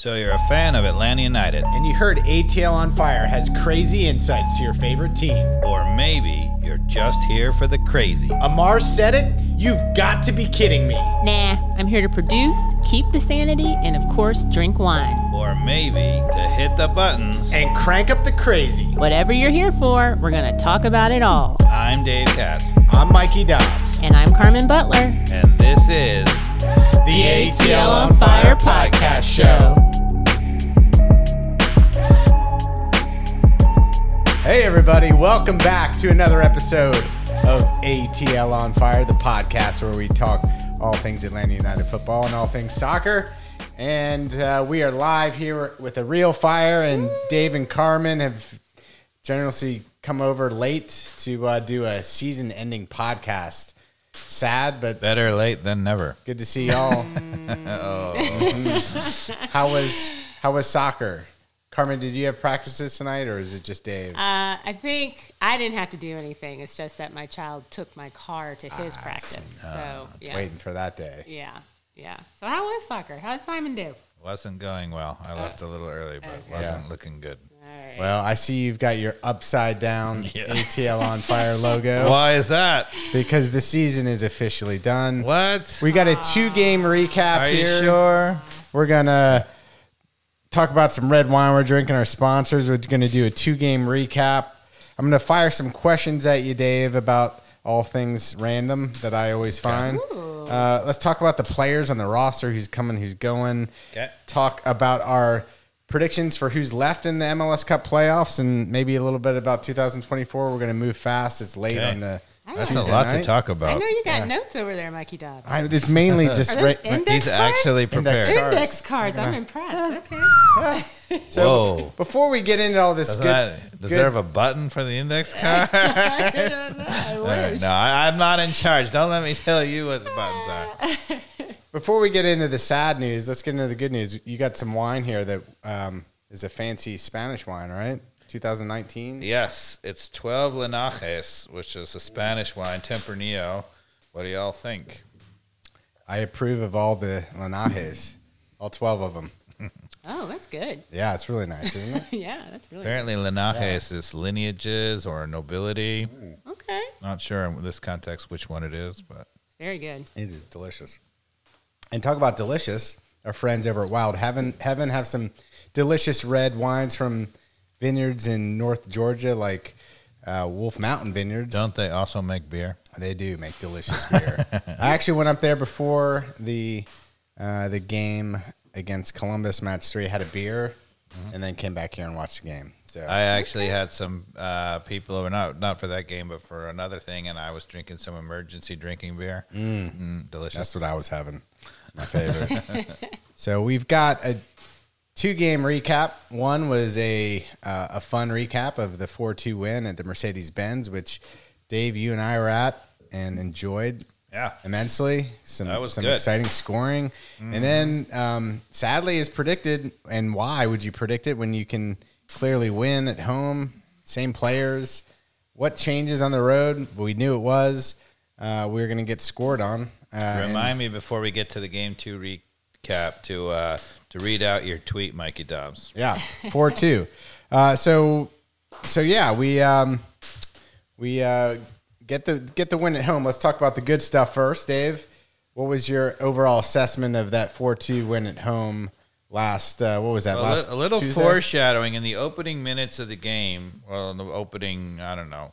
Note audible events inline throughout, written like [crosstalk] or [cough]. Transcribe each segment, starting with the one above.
So you're a fan of Atlanta United, And you heard ATL on Fire has crazy insights to your favorite team. or maybe you're just here for the crazy. Amar said it? You've got to be kidding me. Nah, I'm here to produce, keep the sanity, and of course, drink wine. Or maybe to hit the buttons. And crank up the crazy. Whatever you're here for, we're gonna talk about it all. I'm Dave Katz, I'm Mikey Dobbs. And I'm Carmen Butler. and this is The ATL on Fire podcast show. Hey, everybody, welcome back to another episode of ATL on Fire, the podcast where we talk all things Atlanta United football and all things soccer. And uh, we are live here with a real fire, and Dave and Carmen have generously come over late to uh, do a season ending podcast. Sad, but Better Late Than Never. good to see y'all. [laughs] oh. [laughs] how was how was soccer? Carmen, did you have practices tonight, or is it just Dave? Uh, I think I didn't have to do anything. It's just that my child took my car to his practice. So, yeah. Waiting for that day. Yeah. Yeah. So, how was soccer? How did Simon do? Wasn't going well. I left a little early, but wasn't looking good. All right. Well, I see you've got your upside down [laughs] ATL on fire logo [laughs] Why is that? because the season is officially done. What? We got a two game recap Are you here. sure? We're gonna talk about some red wine we're drinking. Our sponsors. We're gonna do a two game recap. I'm gonna fire some questions at you, Dave, about all things random that I always find. Uh, let's talk about the players on the roster, who's coming, who's going. Okay. Talk about our predictions for who's left in the MLS Cup playoffs, and maybe a little bit about 2024. We're gonna move fast. It's late Okay. on the. That's Tuesday a lot night. to talk about. I know you got notes over there, Mikey Dobbs. I, it's mainly [laughs] just Are those index He's cards? actually Index prepared. cards. Index cards. I'm impressed. Okay. [laughs] So Whoa. before we get into all this Does good, that good- deserve a button for the index [laughs] card? I don't know. I wish. no, I, I'm not in charge. Don't let me tell you what the buttons are. Before we get into the sad news, let's get into the good news. You got some wine here that um, is a fancy Spanish wine, right? 2019. Yes, it's 12 Linajes, which is a Spanish wine, Tempranillo. What do y'all think? I approve of all the Linajes, all 12 of them. [laughs] Oh, that's good. Yeah, it's really nice, isn't it? [laughs] Yeah, that's really Apparently, Linajes is lineages or nobility. good. Okay. Not sure in this context which one it is, but Very good. it is delicious. And talk about delicious. Our friends over at Wild Heaven Heaven have some delicious red wines from vineyards in North Georgia, like uh, Wolf Mountain Vineyards. don't they also make beer? They do make delicious beer. [laughs] I actually went up there before the uh, the game against Columbus, match three. Had a beer, and then came back here and watched the game. So I actually had some uh, people over, not not for that game, but for another thing, and I was drinking some emergency drinking beer. Mm, delicious. that's what I was having. My [laughs] favorite. so we've got a two game recap. One was a uh, a fun recap of the four two win at the Mercedes Benz, which Dave, you and I were at and enjoyed. Yeah. immensely. Some That was some good. exciting scoring, and then um, sadly, as predicted, and why would you predict it when you can clearly win at home? Same players. What changes on the road? We knew it was. Uh, we were going to get scored on. Uh, Remind me before we get to the game two recap to uh, to read out your tweet, Mikey Dobbs. Yeah, four two. Uh, so, so yeah, we um, we uh, get the get the win at home. Let's talk about the good stuff first, Dave. What was your overall assessment of that four two win at home last? Uh, what was that A, last? li- a little Tuesday? foreshadowing in the opening minutes of the game. Well, in the opening, I don't know,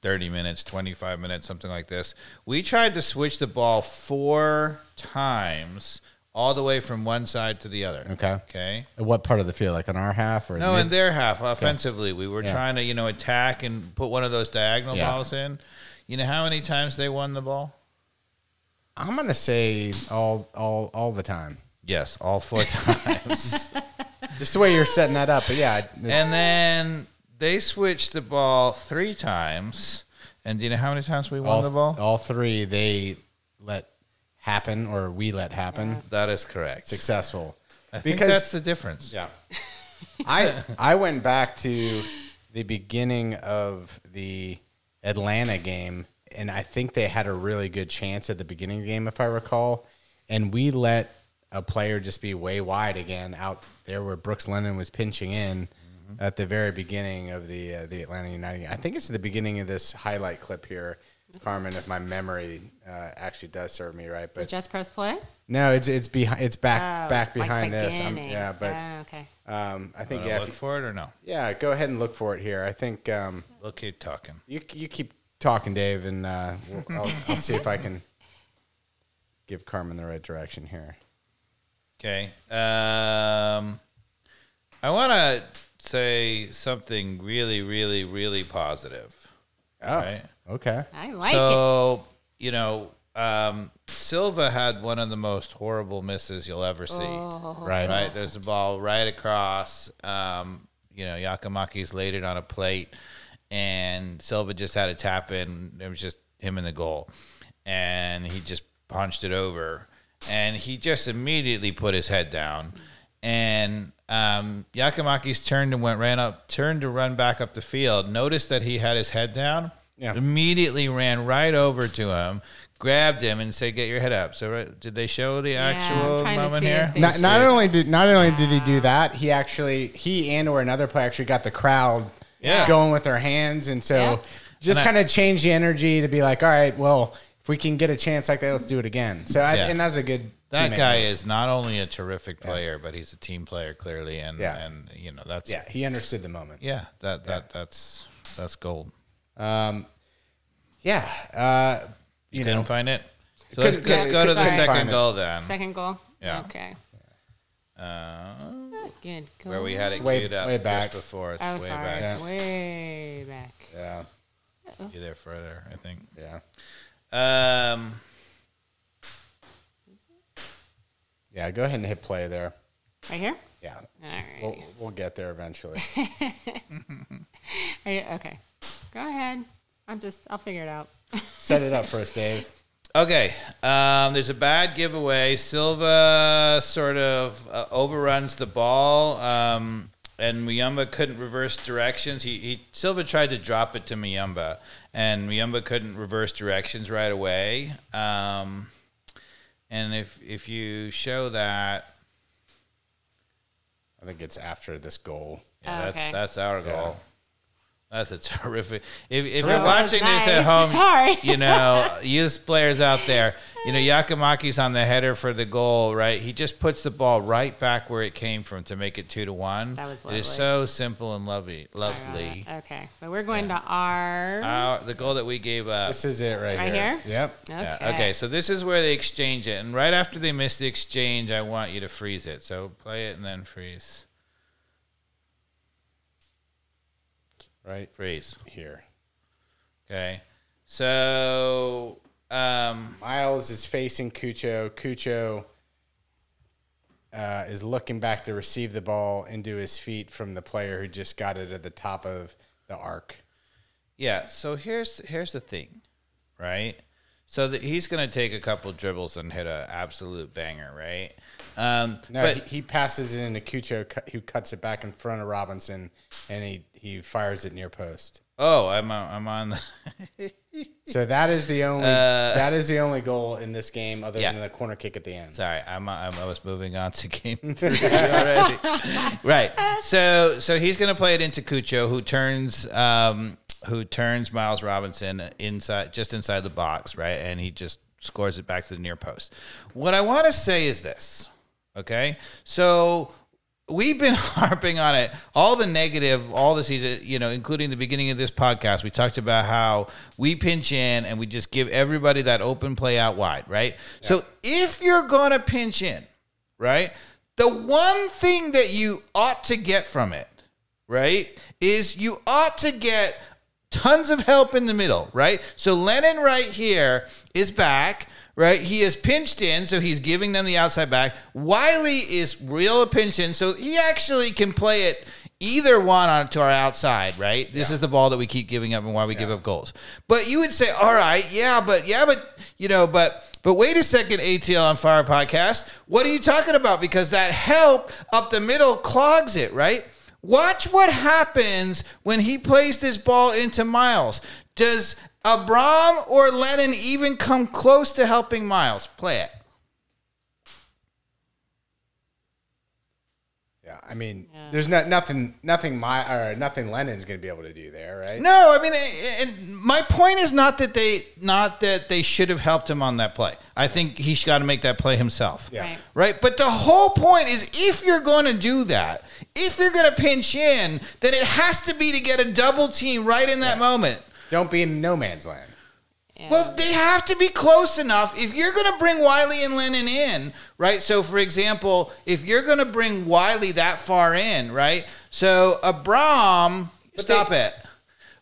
30 minutes, 25 minutes, something like this. We tried to switch the ball four times all the way from one side to the other. Okay. Okay. What part of the field? Like on our half or No, in their half, offensively, we were Yeah. trying to, you know, attack and put one of those diagonal Yeah. balls in. You know how many times they won the ball? I'm gonna say all all all the time. Yes, all four [laughs] times. [laughs] Just the way you're setting that up, but yeah, and then they switched the ball three times. And do you know how many times we won all, the ball? all three they let happen or we let happen. That is correct. Successful. I think that's the difference. Yeah. [laughs] I I went back to the beginning of the Atlanta game, and I think they had a really good chance at the beginning of the game, if I recall. And we let a player just be way wide again out there where Brooks Lennon was pinching in at the very beginning of the uh, the Atlanta United. game. I think it's the beginning of this highlight clip here, Carmen, if my memory uh, actually does serve me right. But Just press play. no, it's it's behind it's back Oh, back like behind this. I'm- yeah, but Oh, okay. um, I think yeah, look if you- for it or no? yeah. Go ahead and look for it here. I think um, We'll keep talking. you you keep talking, Dave, and uh, we'll, I'll, I'll see if I can give Carmen the right direction here. Okay. Um, I want to say something really, really, really positive. Oh, Right. okay. I like it. so, you know, um, Silva had one of the most horrible misses you'll ever see. Oh. Right. Right. There's a ball right across. Um, you know, Giakoumakis laid it on a plate, and Silva just had a tap in. It was just him in the goal, and he just punched it over, and he just immediately put his head down, and um, Giakoumakis turned and went ran up, turned to run back up the field. Noticed that he had his head down. Yeah. Immediately ran right over to him, grabbed him, and said, "Get your head up." So, right, did they show the actual trying to moment here? Not, not only did not only did he do that, he actually he and or another player actually got the crowd Yeah. going with their hands, and so Yeah. just kind of changed the energy to be like, all right, well, if we can get a chance like that, let's do it again. So I, Yeah. and that's a good. That guy move. is not only a terrific player, but he's a team player clearly, and Yeah. and you know that's Yeah, he understood the moment. yeah, that that that's that's gold. Um, yeah. Uh, You, you couldn't know, find it. So let's, let's go to the couldn't second find it. goal then. Second goal. Yeah. Okay. Uh, Good. Goal. where we had it way- queued up way back. just before. It's Oh, way sorry. back. Yeah. Way back. yeah, You there further? I think. yeah, Um, yeah. Go ahead and hit play there. Right here. Yeah, All right. we'll, we'll get there eventually. [laughs] Are you, okay. Go ahead. I'm just. I'll figure it out. [laughs] Set it up for us, Dave. Okay, um, there's a bad giveaway. Silva sort of uh, overruns the ball, um, and Muyumba couldn't reverse directions. He, he Silva tried to drop it to Muyumba, and Muyumba couldn't reverse directions right away. Um, and if if you show that, I think it's after this goal. Oh, yeah, Okay. that's that's our goal. That's a [laughs] terrific. If, if you're Terrific. watching this at home, [laughs] Sorry. you know, [laughs] youth players out there, you know, Giakoumakis on the header for the goal, right? He just puts the ball right back where it came from to make it two to one. That was lovely. It is so simple and lovely. Lovely. Okay. But we're going to our. Our, the goal that we gave up. This is it right, here. Right here. here? Yep. okay. Yeah, okay, so this is where they exchange it, and right after they miss the exchange, I want you to freeze it. So play it and then freeze. Right Freeze. here. Okay. So um, Miles is facing Cucho. Cucho uh, is looking back to receive the ball into his feet from the player who just got it at the top of the arc. Yeah. So here's here's the thing, right? So that he's going to take a couple dribbles and hit an absolute banger, right? Um, No, but he, he passes it into Cucho, who cuts it back in front of Robinson, and he, he fires it near post. oh, I'm on, I'm on. The [laughs] So that is the only that is the only goal in this game, other Uh, Yeah. than the corner kick at the end. Sorry, I'm, I'm I was moving on to game [laughs] three already. right. So so he's going to play it into Cucho, who turns um, who turns Miles Robinson inside just inside the box, right, and he just scores it back to the near post. What I want to say is this, okay? So we've been [laughs] harping on it all the negative all the season you know including the beginning of this podcast we talked about how we pinch in and we just give everybody that open play out wide right so if you're gonna pinch in right the one thing that you ought to get from it right is you ought to get tons of help in the middle, right? So Lennon right here is back, right? He is pinched in, so he's giving them the outside back. Wiley is real pinched in, so he actually can play it either one on to our outside, right? This is the ball that we keep giving up and why we give up goals. But you would say, all right, yeah, but yeah, but you know, but but wait a second, ATL on Fire podcast. What are you talking about? Because that help up the middle clogs it, right? Watch what happens when he plays this ball into Miles. Does Abram or Lennon even come close to helping Miles? Play it. I mean, there's not nothing, nothing my or nothing Lennon's going to be able to do there, right? No, I mean, and my point is not that they not that they should have helped him on that play. I think he's got to make that play himself. Yeah. Right. Right. But the whole point is if you're going to do that, if you're going to pinch in, then it has to be to get a double team right in that moment. Don't be in no man's land. And Well, they have to be close enough. If you're going to bring Wiley and Lennon in, right? So, for example, if you're going to bring Wiley that far in, right? So, Abram, stop they- it.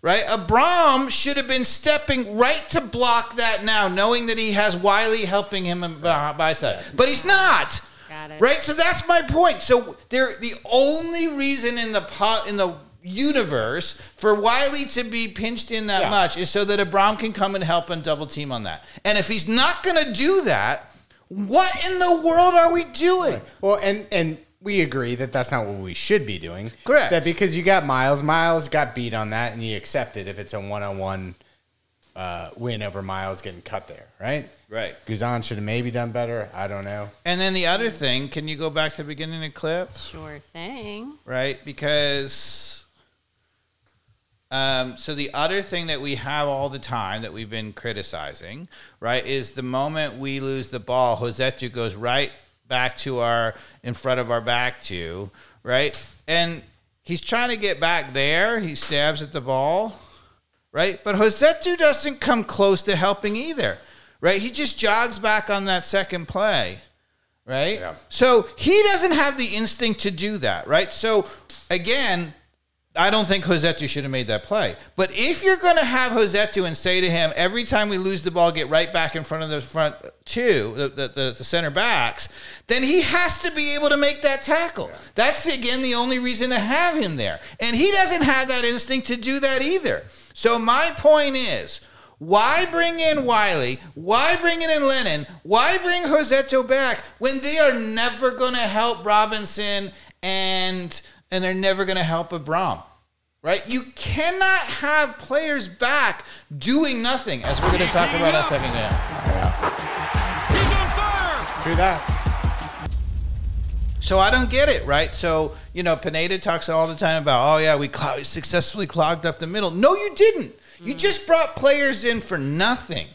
Right? Abram should have been stepping right to block that now, knowing that he has Wiley helping him by by side. But he's not. Got it. Right? So that's my point. So they're the only reason in the pot in the universe for Wiley to be pinched in that Yeah. much is so that Abram can come and help and double team on that. And if he's not going to do that, what in the world are we doing? Well, and and we agree that that's not what we should be doing. Correct. That because you got Miles, Miles got beat on that, and you accept it if it's a one-on-one uh, win over Miles getting cut there, right? Right. Guzan should have maybe done better. I don't know. And then the other thing, can you go back to the beginning of the clip? Sure thing. right? Because um, so the other thing that we have all the time that we've been criticizing, right, is the moment we lose the ball, Josetu goes right back to our in front of our back to, right? And he's trying to get back there. He stabs at the ball, right? But Josetu doesn't come close to helping either, right? He just jogs back on that second play right? Yeah. So he doesn't have the instinct to do that, right? So again, I don't think Josetu should have made that play. But if you're going to have Josetu and say to him every time we lose the ball, get right back in front of the front two, the, the, the, the center backs, then he has to be able to make that tackle. That's again the only reason to have him there, and he doesn't have that instinct to do that either. So my point is. Why bring in Wiley? Why bring in Lennon? Why bring Joseto back when they are never going to help Robinson and and they're never going to help Abram? Right? You cannot have players back doing nothing, as we're going to talk about in a second. Now. He's on fire! True that. So I don't get it, right? So you know, Pineda talks all the time about, oh yeah, we cl- successfully clogged up the middle. No, you didn't. You mm. just brought players in for nothing.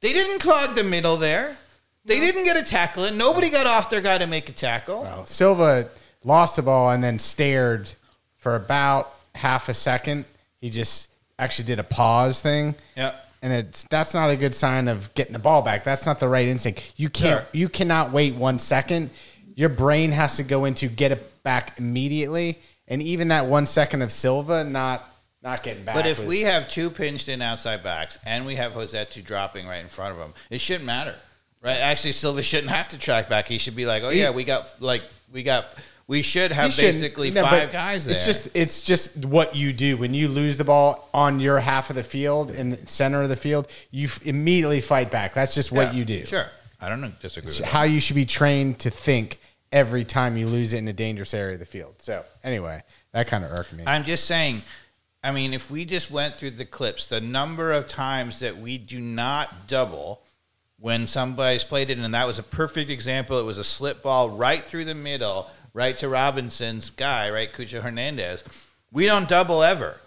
They didn't clog the middle there. They didn't get a tackle in. Nobody got off their guy to make a tackle. Well, Silva lost the ball and then stared for about half a second. He just actually did a pause thing. Yeah. And it's that's not a good sign of getting the ball back. That's not the right instinct. You can't Sure. you cannot wait one second. Your brain has to go into get it back immediately. And even that one second of Silva not not getting back. But if was- we have two pinched in outside backs and we have Josetu dropping right in front of him, it shouldn't matter, right? Actually, Silva shouldn't have to track back. He should be like, oh yeah, we got like we got we should have basically no, five guys there. It's just it's just what you do when you lose the ball on your half of the field in the center of the field. You f- immediately fight back. That's just what Yeah, you do. Sure, I don't disagree. With that. How you should be trained to think every time you lose it in a dangerous area of the field. So anyway, that kind of irked me. I'm just saying. I mean, if we just went through the clips, the number of times that we do not double when somebody's played it, and that was a perfect example. It was a slip ball right through the middle, right to Robinson's guy, right, Cucho Hernandez. We don't double ever,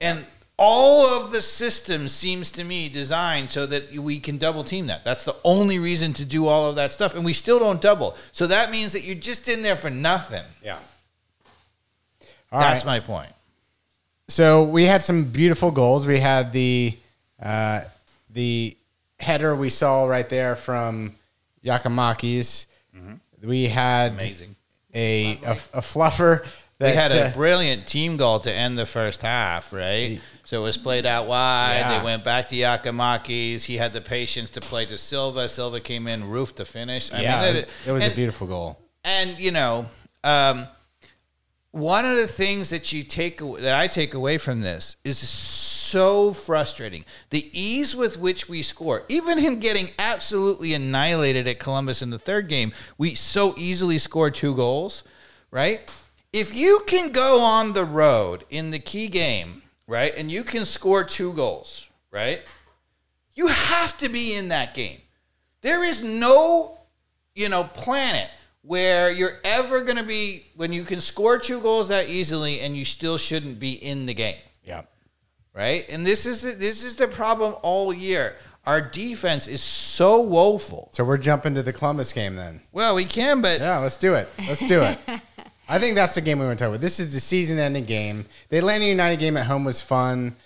and all of the system seems to me designed so that we can double team that. That's the only reason to do all of that stuff, and we still don't double. So that means that you're just in there for nothing. yeah. All That's right. my point. So we had some beautiful goals. We had the uh, the header we saw right there from Giakoumakis. We had Mm-hmm. Amazing. A, a a fluffer. That, We had a uh, brilliant team goal to end the first half, right? So it was played out wide. Yeah. They went back to Giakoumakis. He had the patience to play to Silva. Silva came in, roof to finish. I yeah, mean, it, it was and, a beautiful goal. And you know, um, one of the things that you take that I take away from this is so frustrating. The ease with which we score, even him getting absolutely annihilated at Columbus in the third game, we so easily score two goals, right? If you can go on the road in the key game, right, and you can score two goals, right, you have to be in that game. There is no, you know, planet where you're ever going to be when you can score two goals that easily and you still shouldn't be in the game Yeah. Right? And this is the, this is the problem all year. Our defense is so woeful. So we're jumping to the Columbus game then. Well, we can, but Yeah, let's do it. Let's do it. I think that's the game we want to talk about. This is the season-ending game. The Atlanta United game at home was fun.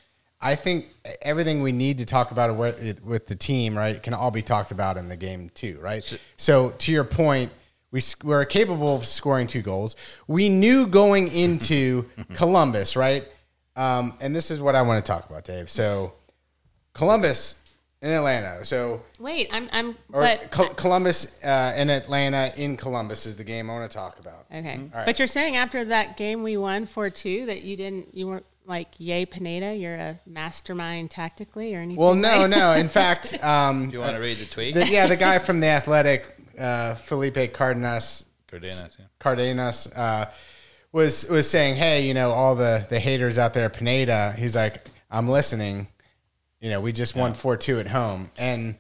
I think everything we need to talk about with, with the team, right, can all be talked about in the game too, right? So, to your point, we we're capable of scoring two goals. We knew going into [laughs] Columbus, right? Um, and this is what I want to talk about, Dave. So, Columbus in Atlanta. So, Wait, I'm, I'm, or but Col- Columbus uh, in Atlanta in Columbus is the game I want to talk about. okay. right. But you're saying after that game we won four two that you didn't, you weren't like yay Pineda, you're a mastermind tactically or anything. Well, no, like- no. [laughs] In fact, um, do you want to read the tweet? the, yeah, the guy from the Athletic, uh, Felipe Cardenas, Cardenas, yeah. Cardenas, uh, was was saying, "Hey, you know, all the the haters out there, Pineda." He's like, "I'm listening." You know, we just won four two at home, and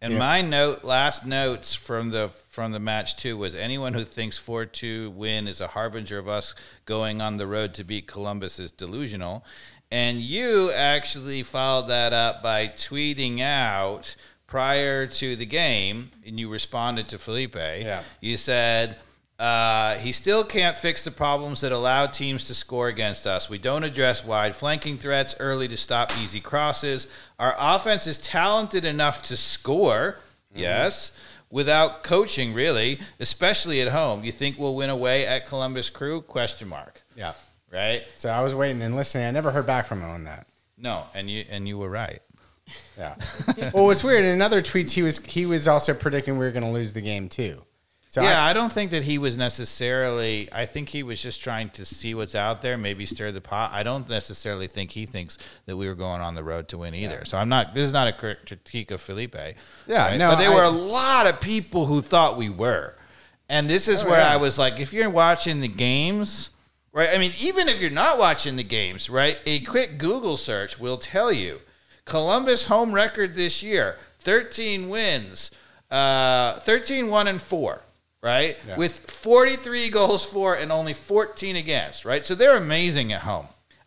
And my note, last notes from the from the match too, was anyone who thinks four two win is a harbinger of us going on the road to beat Columbus is delusional. And you actually followed that up by tweeting out prior to the game, and you responded to Felipe. Yeah. You said. Uh, he still can't fix the problems that allow teams to score against us. We don't address wide flanking threats early to stop easy crosses. Our offense is talented enough to score, yes, without coaching really, especially at home. You think we'll win away at Columbus Crew? Question mark. yeah. Right? So I was waiting and listening. I never heard back from him on that. No, and you and you were right. Yeah. well, what's weird in other tweets, he was he was also predicting we were going to lose the game too. So yeah, I, I, don't think that he was necessarily. I think he was just trying to see what's out there, maybe stir the pot. I don't necessarily think he thinks that we were going on the road to win either. So I'm not. This is not a critique of Felipe. Yeah, no, but there I- were a lot of people who thought we were, and this is Oh, where yeah. I was like, if you're watching the games. Right, I mean, even if you're not watching the games, right? A quick Google search will tell you Columbus home record this year 13 wins, uh, 13 1 and 4, right? Yeah. With 43 goals for and only 14 against, right? So they're amazing at home.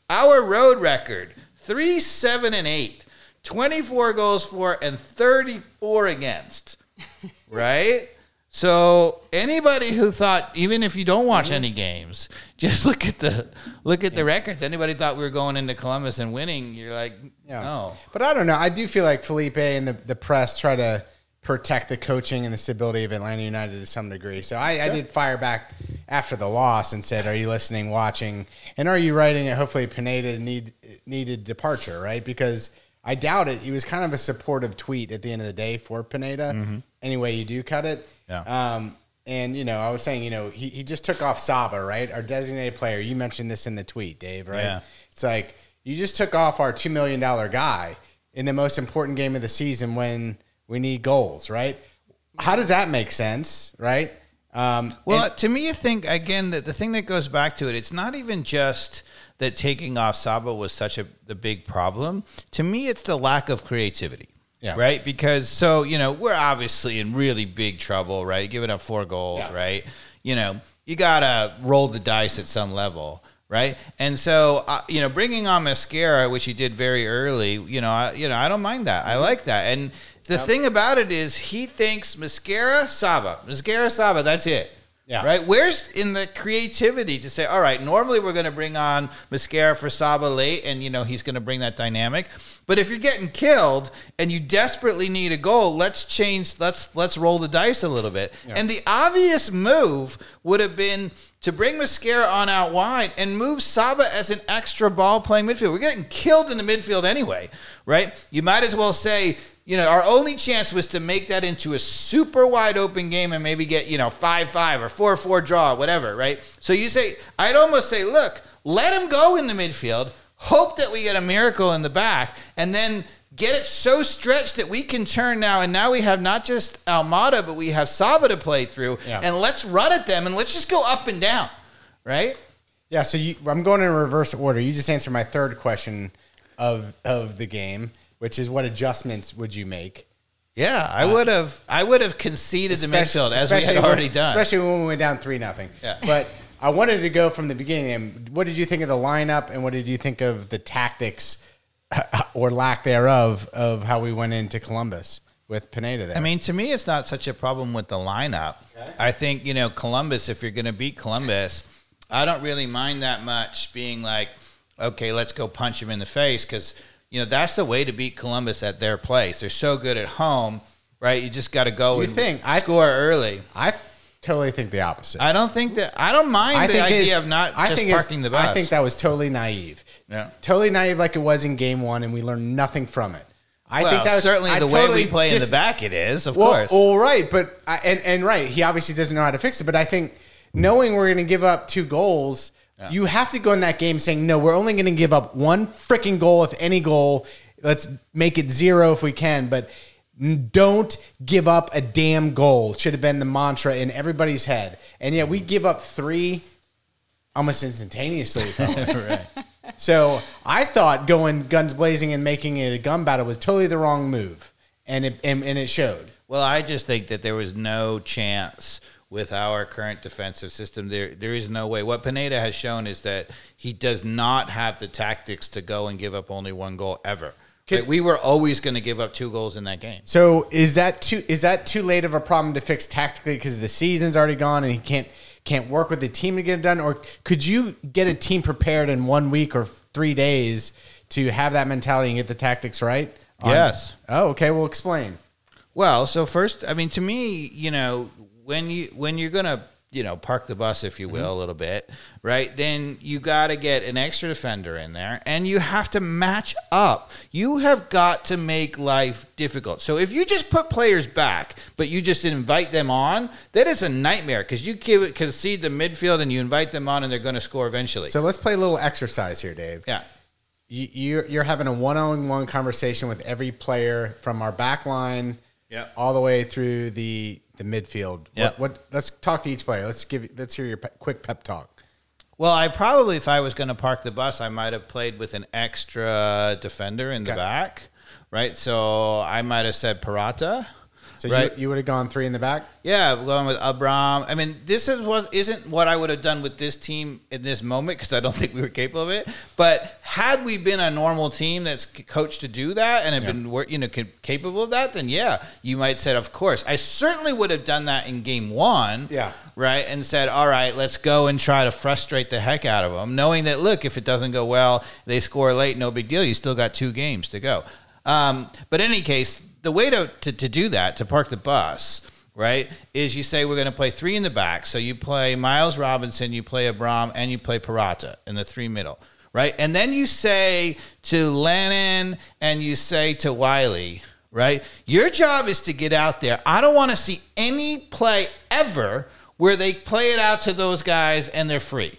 Our road record 3 7 and 8, 24 goals for and 34 against, [laughs] right? So anybody who thought, even if you don't watch Mm-hmm. any games, just [laughs] look at the look at the records. Anybody thought we were going into Columbus and winning? You're like, Yeah. no. But I don't know. I do feel like Felipe and the, the press try to protect the coaching and the stability of Atlanta United to some degree. So I, I did fire back after the loss and said, "Are you listening, watching, and are you writing it? Hopefully, Pineda need needed departure, right? Because I doubt it. It was kind of a supportive tweet at the end of the day for Pineda. Anyway, you do cut it. Yeah. Um, and you know, I was saying, you know, he, he just took off Saba, right? Our designated player. You mentioned this in the tweet, Dave, right? Yeah. It's like you just took off our two million dollar guy in the most important game of the season when we need goals, right? How does that make sense, right? Um, Well, and- to me, I think again that the thing that goes back to it, it's not even just that taking off Saba was such a the big problem. To me, it's the lack of creativity. Yeah. Right. Because so you know we're obviously in really big trouble. Right. Giving up four goals. Yeah. Right. You know you gotta roll the dice at some level. Right. And so uh, you know bringing on Mosquera, which he did very early. You know. I, you know I don't mind that. I like that. And the thing about it is he thinks Mosquera Saba, Mosquera Saba. That's it. Yeah. Right? Where's in the creativity to say, all right, normally we're going to bring on Mosquera for Saba late, and, you know, he's going to bring that dynamic. But if you're getting killed and you desperately need a goal, let's change, let's let's roll the dice a little bit. And the obvious move would have been to bring Mosquera on out wide and move Saba as an extra ball playing midfield. We're getting killed in the midfield anyway, right? You might as well say, you know, our only chance was to make that into a super wide open game and maybe get, you know, 5 5 or 4 4 draw, whatever, right? So you say, I'd almost say, look, let him go in the midfield, hope that we get a miracle in the back, and then get it so stretched that we can turn now. And now we have not just Almada, but we have Saba to play through. Yeah. And let's run at them and let's just go up and down, right? Yeah, so you, I'm going in reverse order. You just answered my third question of of the game, which is what adjustments would you make? Yeah, I uh, would have. I would have conceded the midfield as we had especially when- already done. Especially when we went down three nothing. Yeah. But I wanted to go from the beginning. And what did you think of the lineup, and what did you think of the tactics [laughs] or lack thereof of how we went into Columbus with Pineda there? I mean, to me, it's not such a problem with the lineup. I think you know Columbus. If you're going to beat Columbus, I don't really mind that much being like, okay, let's go punch him in the face because you know that's the way to beat Columbus at their place. They're so good at home, right? You just got to go You and think? I- score early. I totally think the opposite. I don't think that. I don't mind I the idea of not I just think parking the bus. I think that was totally naive. Yeah. Totally naive, like it was in game one, and we learned nothing from it. I well, think that was, certainly I the way totally we play in the back, it is of well, course. All right, but I, and and right, he obviously doesn't know how to fix it. But I think knowing we're going to give up two goals, you have to go in that game saying, no, we're only going to give up one freaking goal, if any goal. Let's make it zero if we can, but don't give up a damn goal. Should have been the mantra in everybody's head. And yet we give up three almost instantaneously. it felt like. right. So I thought going guns blazing and making it a gun battle was totally the wrong move, and it and, and it showed. Well, I just think that there was no chance with our current defensive system. There, there is no way. What Pineda has shown is that he does not have the tactics to go and give up only one goal ever. Right? We were always going to give up two goals in that game. So is that too is that too late of a problem to fix tactically because the season's already gone and he can't can't work with the team to get it done, or could you get a team prepared in one week or three days to have that mentality and get the tactics right? On- Yes. Oh, okay. Well, explain. Well, so first, I mean, to me, you know, when you when you're gonna you know park the bus, if you mm-hmm. will, a little bit, right? Then you got to get an extra defender in there, and you have to match up. You have got to make life difficult. So if you just put players back, but you just invite them on, that is a nightmare because you give concede the midfield and you invite them on, and they're going to score eventually. So let's play a little exercise here, Dave. yeah. You, you're you're having a one-on-one conversation with every player from our back line, Yep. all the way through the the midfield. Yep. What, what? Let's talk to each player. Let's give. Let's hear your pe- quick pep talk. Well, I probably, if I was going to park the bus, I might have played with an extra defender in the back, right? So I might have said Purata. So Right. you, you would have gone three in the back. Yeah, going with Abram. I mean, this is what isn't what I would have done with this team in this moment because I don't [laughs] think we were capable of it. But had we been a normal team that's coached to do that and have been you know capable of that, then yeah, you might said, of course. I certainly would have done that in game one. Yeah. right, and said, all right, let's go and try to frustrate the heck out of them, knowing that look, if it doesn't go well, they score late, no big deal. You still got two games to go. Um, but in any case, the way to, to, to do that, to park the bus, right, is you say we're going to play three in the back. So you play Miles Robinson, you play Abram, and you play Purata in the three middle, right? And then you say to Lennon and you say to Wiley, right, your job is to get out there. I don't want to see any play ever where they play it out to those guys and they're free.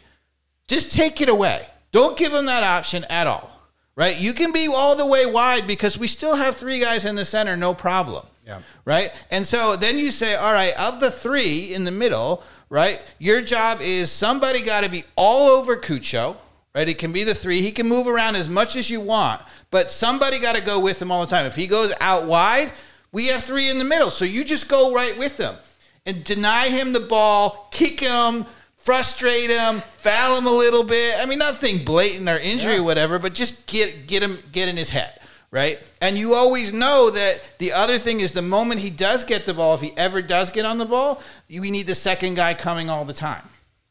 Just take it away. Don't give them that option at all. Right? You can be all the way wide because we still have three guys in the center, no problem. Yeah. Right? And so then you say, all right, of the three in the middle, right, your job is somebody got to be all over Cucho. Right? It can be the three. He can move around as much as you want, but somebody got to go with him all the time. If he goes out wide, we have three in the middle. So you just go right with them and deny him the ball, kick him, frustrate him, foul him a little bit. I mean, nothing blatant or injury or whatever, but just get get him get in his head, right? And you always know that the other thing is the moment he does get the ball, if he ever does get on the ball, we need the second guy coming all the time.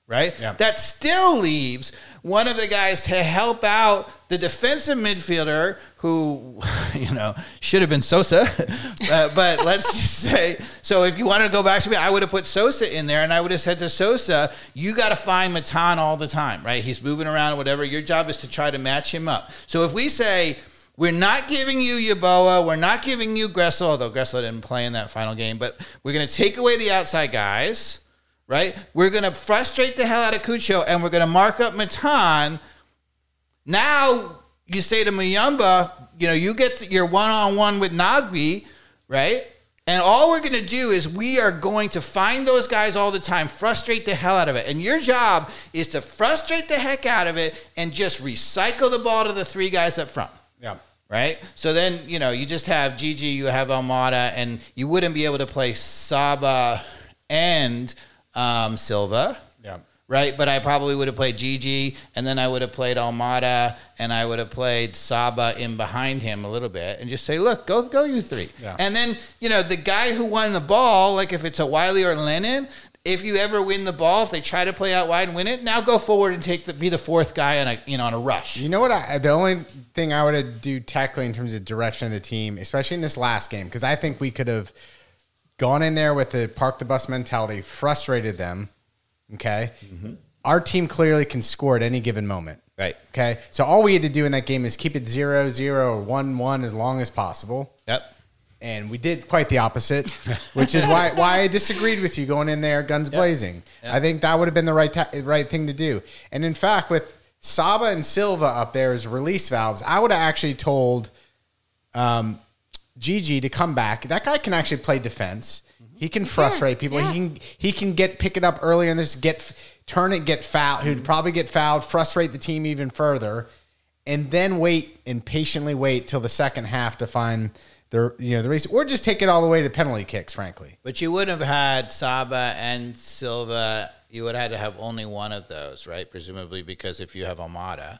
Right? Yeah. That still leaves one of the guys to help out the defensive midfielder who, [laughs] you know, should have been Sosa. [laughs] uh, but let's just say, so if you wanted to go back to me, I would have put Sosa in there and I would have said to Sosa, you got to find Matan all the time, right? He's moving around, whatever. Your job is to try to match him up. So if we say, we're not giving you Yeboah. We're not giving you Gressel, although Gressel didn't play in that final game. But we're going to take away the outside guys, right? We're going to frustrate the hell out of Cucho, and we're going to mark up Matan. Now you say to Muyumba, you know, you get your one-on-one with Nagbe, right? And all we're going to do is we are going to find those guys all the time, frustrate the hell out of it. And your job is to frustrate the heck out of it and just recycle the ball to the three guys up front. Yeah. right? So then, you know, you just have Gigi, you have Almada, and you wouldn't be able to play Saba and um, Silva. Yeah. Right, but I probably would have played Gigi, and then I would have played Almada, and I would have played Saba in behind him a little bit, and just say, "Look, go, go, you three. Yeah. And then you know the guy who won the ball, like if it's a Wiley or Lennon, if you ever win the ball, if they try to play out wide and win it, now go forward and take the be the fourth guy on a you know on a rush. You know what? I, the only thing I would do tactically in terms of direction of the team, especially in this last game, because I think we could have gone in there with the park the bus mentality, frustrated them. Okay. Our team clearly can score at any given moment. Right. Okay. So all we had to do in that game is keep it zero, zero, or one, one as long as possible. Yep. And we did quite the opposite, [laughs] which is why why I disagreed with you going in there guns blazing. I think that would have been the right ta- right thing to do. And in fact, with Saba and Silva up there as release valves, I would have actually told um, Gigi to come back. That guy can actually play defense. Mm-hmm. He can frustrate people. yeah. He can he can get pick it up earlier and just get turn it, get fouled. He'd mm-hmm. probably get fouled, frustrate the team even further, and then wait and patiently wait till the second half to find the you know the race, or just take it all the way to penalty kicks. Frankly, But you wouldn't have had Saba and Silva. You would have had to have only one of those, right? Presumably because if you have Almada,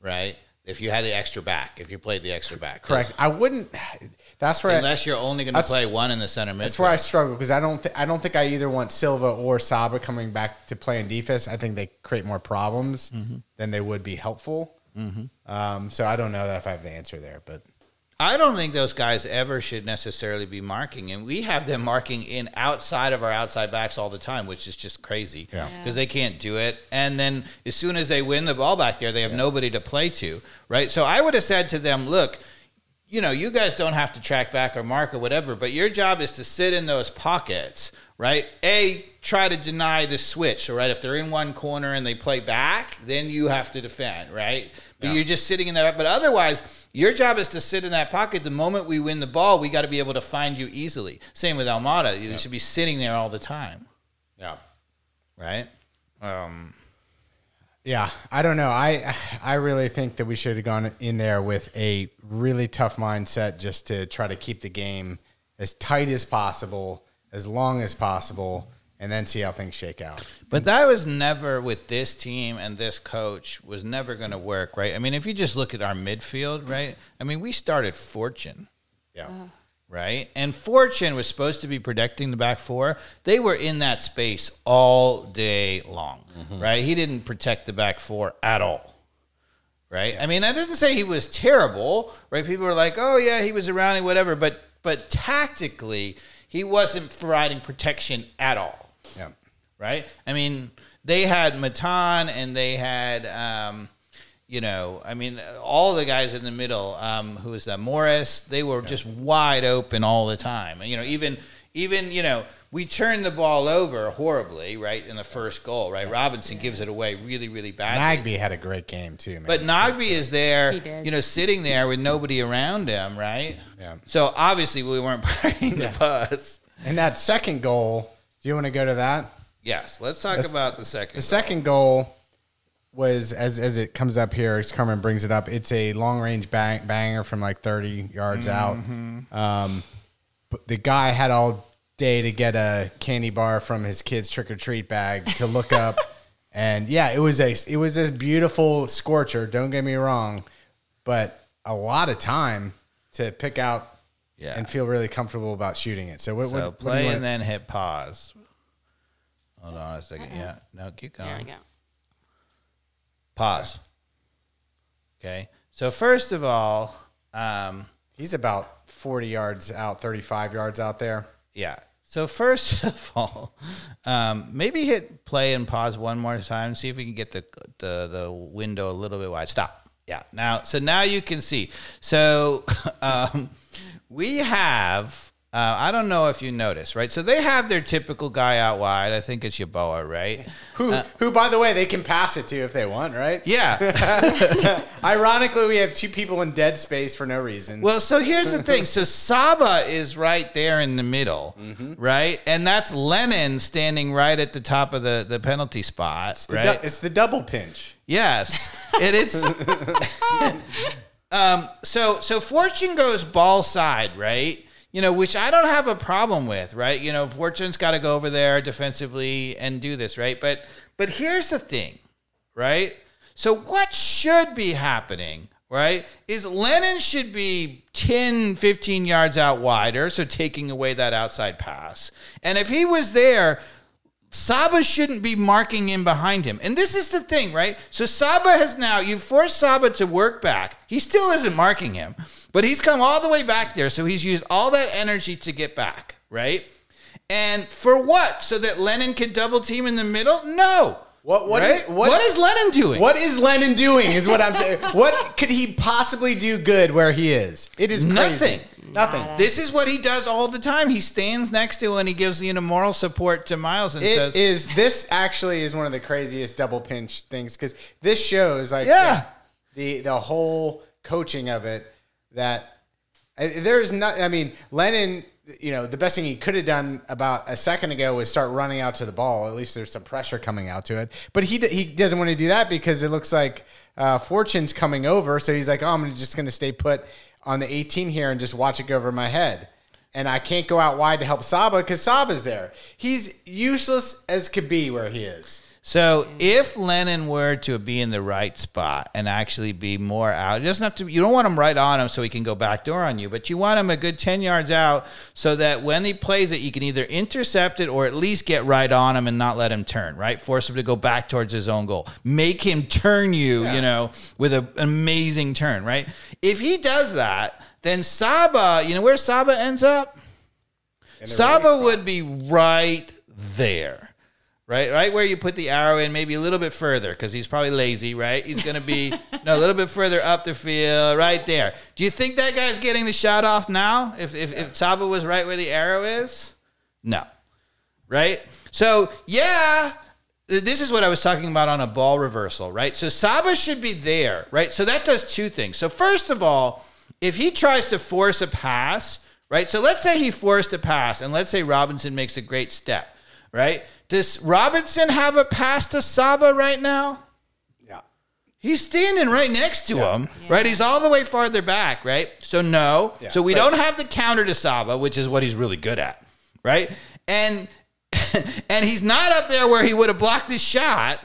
right? If you had the extra back, if you played the extra back, correct. I wouldn't. That's where I, Unless you're only going to play one in the center midfield. that's where I struggle because I don't th- I don't think I either want Silva or Saba coming back to play in defense. I think they create more problems than they would be helpful. Um, so I don't know that if I have the answer there, but I don't think those guys ever should necessarily be marking, and we have them marking in outside of our outside backs all the time, which is just crazy Yeah. because they can't do it. And then as soon as they win the ball back there, they have nobody to play to, right? So I would have said to them, look. You know, you guys don't have to track back or mark or whatever, but your job is to sit in those pockets, right? A, try to deny the switch. So, right, if they're in one corner and they play back, then you have to defend, right? But you're just sitting in that. But otherwise, your job is to sit in that pocket. The moment we win the ball, we got to be able to find you easily. Same with Almada. You should be sitting there all the time, yeah. right? Um, Yeah, I don't know. I [sighs] I really think that we should have gone in there with a really tough mindset just to try to keep the game as tight as possible, as long as possible, and then see how things shake out. But that was never with this team and this coach was never going to work, right? I mean, if you just look at our midfield, right? I mean, we started Fortune, Yeah. Right? And Fortune was supposed to be protecting the back four. They were in that space all day long, right? He didn't protect the back four at all. Right. I mean, I didn't say he was terrible. Right. People were like, "Oh yeah, he was around and whatever," but but tactically, he wasn't providing protection at all Yeah. right? I mean, they had Matan and they had, um, you know, I mean, all the guys in the middle. Um, who was that? Morris. They were just wide open all the time. You know, even even you know, we turned the ball over horribly, right, in the first goal, right? Robinson gives it away really, really badly. Nagbe had a great game too, man. But Nagbe is there, you know, sitting there with nobody around him, right? Yeah. So obviously we weren't [laughs] buying the bus. and that second goal, do you want to go to that? Yes, let's talk That's- about the second. The second goal was as as it comes up here, as Carmen brings it up. It's a long range bang, banger from like thirty yards out. Um, but the guy had all day to get a candy bar from his kid's trick or treat bag to look [laughs] up, and yeah, it was a it was this beautiful scorcher. Don't get me wrong, but a lot of time to pick out Yeah. and feel really comfortable about shooting it. So what, So what, what play you and then hit pause. Hold on a 2nd Yeah. No, keep There we going. go. Pause. Okay. So first of all, um, He's about forty yards out, thirty five yards out there. yeah. So first [laughs] of all, um, maybe hit play and pause one more time. See if we can get the the the window a little bit wide. Stop. Yeah. Now, so now you can see. So [laughs] um, we have. Uh, I don't know if you noticed, right? So they have their typical guy out wide. I think it's Yeboah, right? [laughs] Who, who, by the way, they can pass it to if they want, right? Yeah. [laughs] Ironically, we have two people in dead space for no reason. Well, so here's the thing. So Saba is right there in the middle, right? And that's Lennon standing right at the top of the, the penalty spot, The right? du- it's the double pinch. yes. It is. [laughs] Um, so so Fortune goes ball side, right? You know, which I don't have a problem with, right? You know, Fortune's got to go over there defensively and do this, right? But but here's the thing, right? So what should be happening, right? Is Lennon should be 10, 15 yards out wider, so taking away that outside pass. And if he was there, Saba shouldn't be marking in behind him. And this is the thing, right? So Saba has now, you forced Saba to work back. He still isn't marking him, but he's come all the way back there. So he's used all that energy to get back, right? And for what? So that Lennon could double team in the middle? No. What what right? is- what- what is Lennon doing? What is Lennon doing? Is what I'm saying. what could he possibly do good where he is? It is crazy. Nothing. Nothing. This is what he does all the time. He stands next to and he gives you know moral support to Miles and It says, is. This actually is one of the craziest double pinch things because this shows like Yeah. the the whole coaching of it that there's not. I mean, Lennon. You know, the best thing he could have done about a second ago was start running out to the ball. At least there's some pressure coming out to it. But he he doesn't want to do that because it looks like uh, Fortune's coming over. So he's like, oh, I'm just going to stay put on the 18 here and just watch it go over my head. And I can't go out wide to help Saba because Saba's there. He's useless as could be where he is. So if Lennon were to be in the right spot and actually be more out, it doesn't have to. You don't want him right on him so he can go backdoor on you, but you want him a good ten yards out so that when he plays it, you can either intercept it or at least get right on him and not let him turn. Right, force him to go back towards his own goal. Make him turn you. You know, with a- an amazing turn. Right. If he does that, then Saba, you know where Saba ends up. Saba would be right there. Right, right where you put the arrow in, maybe a little bit further, because he's probably lazy. Right, he's going to be [laughs] no a little bit further up the field, right there. Do you think that guy's getting the shot off now? If if, if Saba was right where the arrow is, no, right? So yeah, this is what I was talking about on a ball reversal, right? So Saba should be there, right? So that does two things. So first of all, if he tries to force a pass, right? So let's say he forced a pass, and let's say Robinson makes a great step, right? Does Robinson have a pass to Saba right now? Yeah. He's standing right next to him, right? He's all the way farther back, right? So no. Yeah. So we But- don't have the counter to Saba, which is what he's really good at, right? And [laughs] and he's not up there where he would have blocked this shot,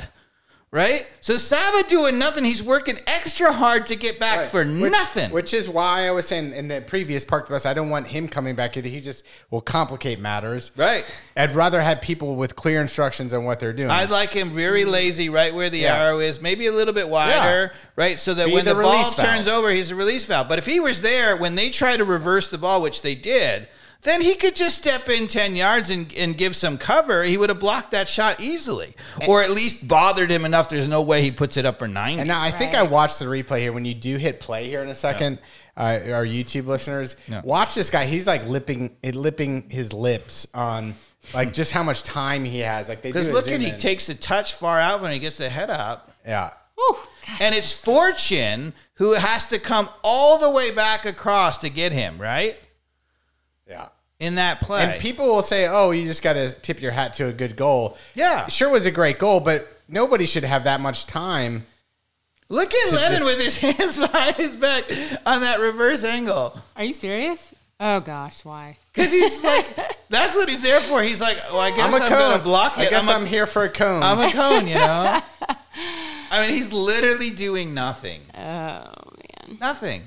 right? So Saba doing nothing. He's working extra hard to get back for Which- nothing. Which is why I was saying in the previous park the bus, I don't want him coming back either. He just will complicate matters. right. I'd rather have people with clear instructions on what they're doing. I'd like him very lazy, right where the Yeah. arrow is, maybe a little bit wider, right, so that Be when the the, ball turns over, he's a release valve. But if he was there when they try to reverse the ball, which they did, then he could just step in ten yards and, and give some cover. He would have blocked that shot easily, or at least bothered him enough. There's no way he puts it up or ninety. And now I think I watched the replay here. When you do hit play here in a second, uh, our YouTube listeners, Yeah. watch this guy. He's like lipping, lipping his lips on like just how much time he has. Like they do Because look zoom at he takes a touch far out when he gets the head up. yeah. And it's Fortune who has to come all the way back across to get him, right? Yeah. In that play. And people will say, "Oh, you just got to tip your hat to a good goal." Yeah. sure was a great goal, but nobody should have that much time. Look at to Lennon just- with his [laughs] hands behind his back on that reverse angle. Are you serious? Oh gosh, why? [laughs] Because he's like, that's what he's there for. He's like, well, I guess I'm I'm, a gonna block it. I guess I'm, I'm, here for a cone. I'm a cone, you know? [laughs] I mean, he's literally doing nothing. Oh man. Nothing.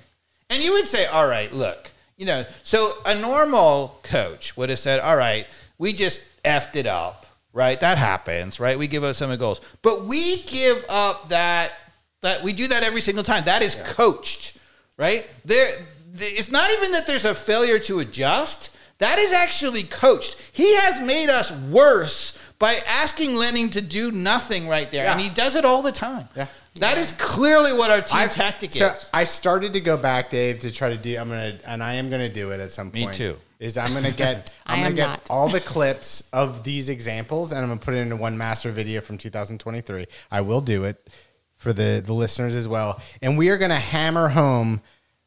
And you would say, all right, look, you know, so a normal coach would have said, all right, we just effed it up, right? That happens, right? We give up some of the goals. But we give up that, that we do that every single time. That is coached, right? There, it's not even that there's a failure to adjust. That is actually coached. He has made us worse by asking Lennon to do nothing right there. And he does it all the time. Yeah. That is clearly what our team I- tactic so is. I started to go back, Dave, to try to do. I'm gonna, and I am gonna do it at some point. Me point. too. Is I'm gonna get, [laughs] I I'm gonna get not. all the clips of these examples, and I'm gonna put it into one master video from 2023. I will do it for the the listeners as well, and we are gonna hammer home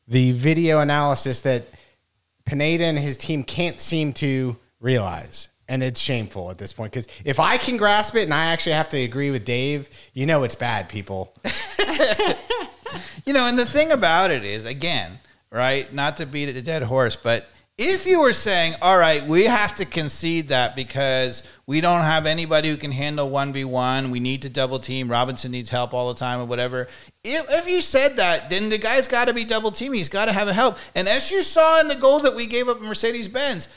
the video analysis that Pineda and his team can't seem to realize. And it's shameful at this point because if I can grasp it and I actually have to agree with Dave, you know it's bad, people. [laughs] You know, and the thing about it is, again, right? Not to beat a dead horse, but if you were saying, all right, we have to concede that because we don't have anybody who can handle 1v1, we need to double team, Robinson needs help all the time or whatever. If, if you said that, then the guy's got to be double teaming. He's got to have a help. And as you saw in the goal that we gave up Mercedes Benz,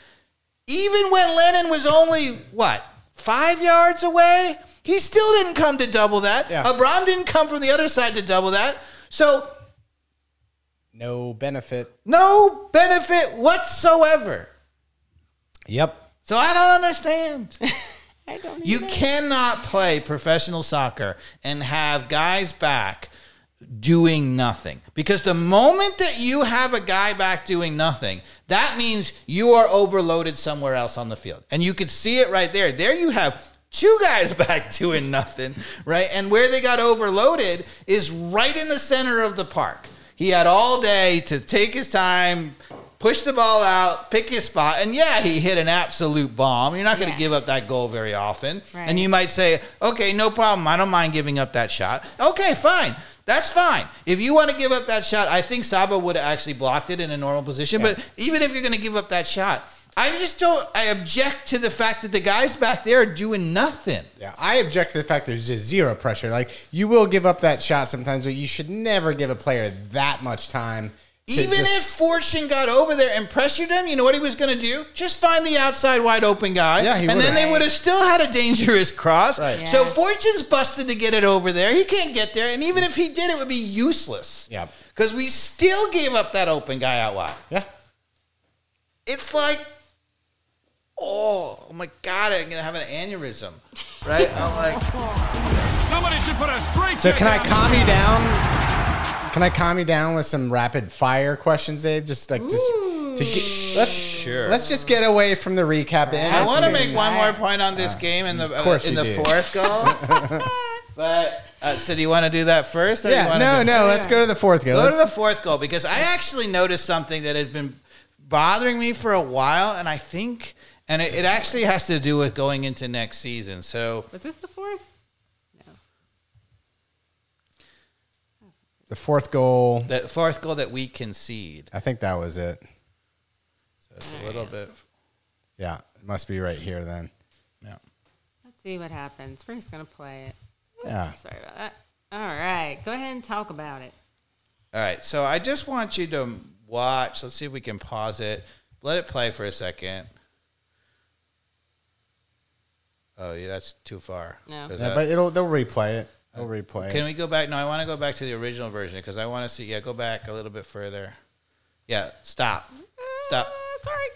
even when Lennon was only, what, five yards away? He still didn't come to double that. Yeah. Abram didn't come from the other side to double that. So No benefit. no benefit whatsoever. Yep. So I don't understand. [laughs] I don't You either. cannot play professional soccer and have guys back doing nothing. Because the moment that you have a guy back doing nothing, that means you are overloaded somewhere else on the field. And you could see it right there. There you have two guys [laughs] back doing nothing, right? And where they got overloaded is right in the center of the park. He had all day to take his time, push the ball out, pick his spot. And yeah, he hit an absolute bomb. You're not going to Yeah. give up that goal very often. Right. And you might say, okay, no problem. I don't mind giving up that shot. Okay, fine. That's fine. If you want to give up that shot, I think Saba would have actually blocked it in a normal position. But even if you're going to give up that shot, I just don't. I object to the fact that the guys back there are doing nothing. Yeah, I object to the fact there's just zero pressure. Like you will give up that shot sometimes, but you should never give a player that much time. To Even just- if Fortune got over there and pressured him, you know what he was going to do? Just find the outside wide open guy. Yeah, he and then would've. they would have still had a dangerous cross. Right. So Fortune's busted to get it over there. He can't get there. And even if he did, it would be useless. Yep. Because we still gave up that open guy out wide. yeah, It's like, oh, oh my God, I'm going to have an aneurysm. Right? I'm like, Somebody should put a straight So can I calm you down? Can I calm you down with some rapid fire questions, Dave? Just like just to get let's Sure. let's just get away from the recap. The I want to make one more point on this game in the of course uh, in you the do. fourth goal. [laughs] but uh, so do you want to do that first? or you Yeah, wanna no, do- no. Let's go to the fourth goal. Go to Let's- the fourth goal because I actually noticed something that had been bothering me for a while, and I think, and it, it actually has to do with going into next season. So Was this the fourth? The fourth goal. the fourth goal that we concede, I think that was it. so it's a little bit. Yeah, it must be right here then. Yeah. Let's see what happens. We're just gonna play it. Yeah. Sorry about that. All right, go ahead and talk about it. All right, so I just want you to watch. Let's see if we can pause it. Let it play for a second. Oh yeah, that's too far. No. Yeah, that- but it'll they'll replay it. They'll replay Can we go back? No, I want to go back to the original version because I want to see. Yeah, go back a little bit further. Yeah, stop. Stop. Uh, sorry.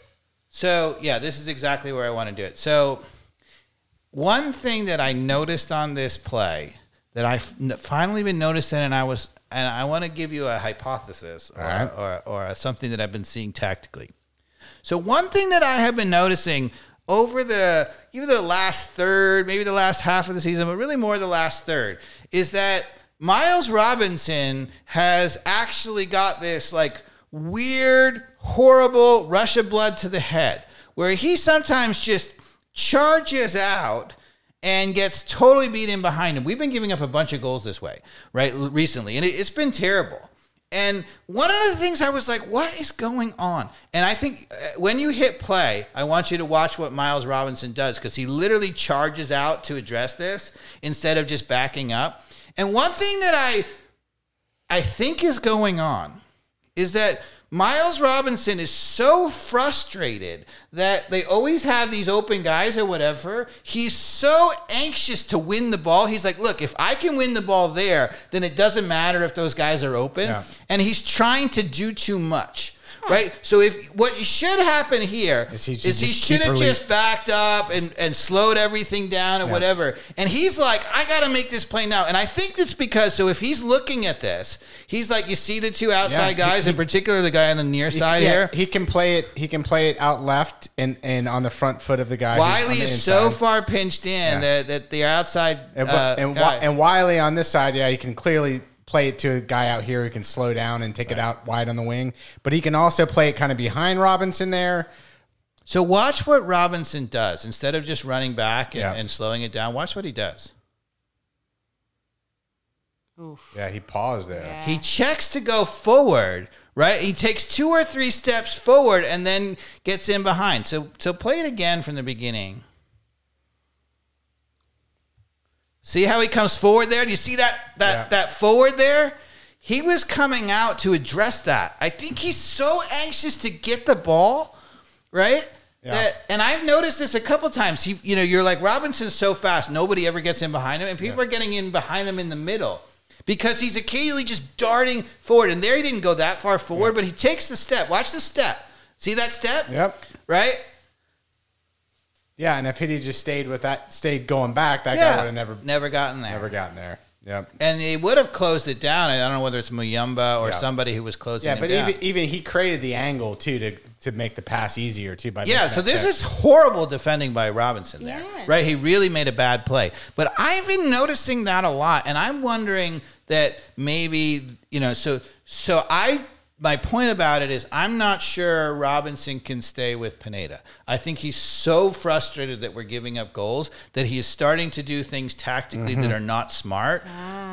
So, yeah, this is exactly where I want to do it. So, one thing that I noticed on this play that I've n- finally been noticing, and I was, and I want to give you a hypothesis or, All right. or, or something that I've been seeing tactically. So, one thing that I have been noticing over the even the last third, maybe the last half of the season, but really more the last third, is that Miles Robinson has actually got this like weird, horrible rush of blood to the head, where he sometimes just charges out and gets totally beaten behind him. We've been giving up a bunch of goals this way, right, recently, and it, it's been terrible. And one of the things I was like, what is going on? And I think uh, when you hit play, I want you to watch what Miles Robinson does because he literally charges out to address this instead of just backing up. And one thing that I I think is going on is that Miles Robinson is so frustrated that they always have these open guys or whatever. He's so anxious to win the ball. He's like, look, if I can win the ball there, then it doesn't matter if those guys are open. Yeah. And he's trying to do too much. Right, so if what should happen here Is he he should have just backed up and, and slowed everything down and Yeah. whatever. And he's like, I got to make this play now. And I think it's because, so if he's looking at this, he's like, you see the two outside he- guys, in particular the guy on the near side yeah, here. He can play it. He can play it out left and, and on the front foot of the guy. Wiley is so far pinched in Yeah. that, that the outside And, uh, and, and Wiley on this side, yeah, he can clearly play it to a guy out here who can slow down and take it out wide on the wing. But he can also play it kind of behind Robinson there. so watch what Robinson does instead of just running back and, Yeah. and slowing it down. Watch what he does. Yeah, he paused there. Yeah. He checks to go forward, right? He takes two or three steps forward and then gets in behind. So so play it again from the beginning. See how he comes forward there? Do you see that that Yeah. that forward there? He was coming out to address that. I think he's so anxious to get the ball, right? Yeah. That, and I've noticed this a couple times. He, you know, you're like Robinson's so fast, nobody ever gets in behind him, and people Yeah. are getting in behind him in the middle because he's occasionally just darting forward. And there he didn't go that far forward, but he takes the step. Watch the step. See that step? Yep. Right? Yeah, and if he just stayed with that, stayed going back, that guy would have never, never gotten there. never gotten there. Yep. And he would have closed it down. I don't know whether it's Muyumba or Yeah. somebody who was closing Yeah, it but down. even even he created the angle too to to make the pass easier too. By Yeah, making so that this check. is horrible defending by Robinson there. Yes. Right? He really made a bad play. But I've been noticing that a lot and I'm wondering that maybe, you know, so so I my point about it is I'm not sure Robinson can stay with Pineda. I think he's so frustrated that we're giving up goals that he is starting to do things tactically Mm-hmm. that are not smart.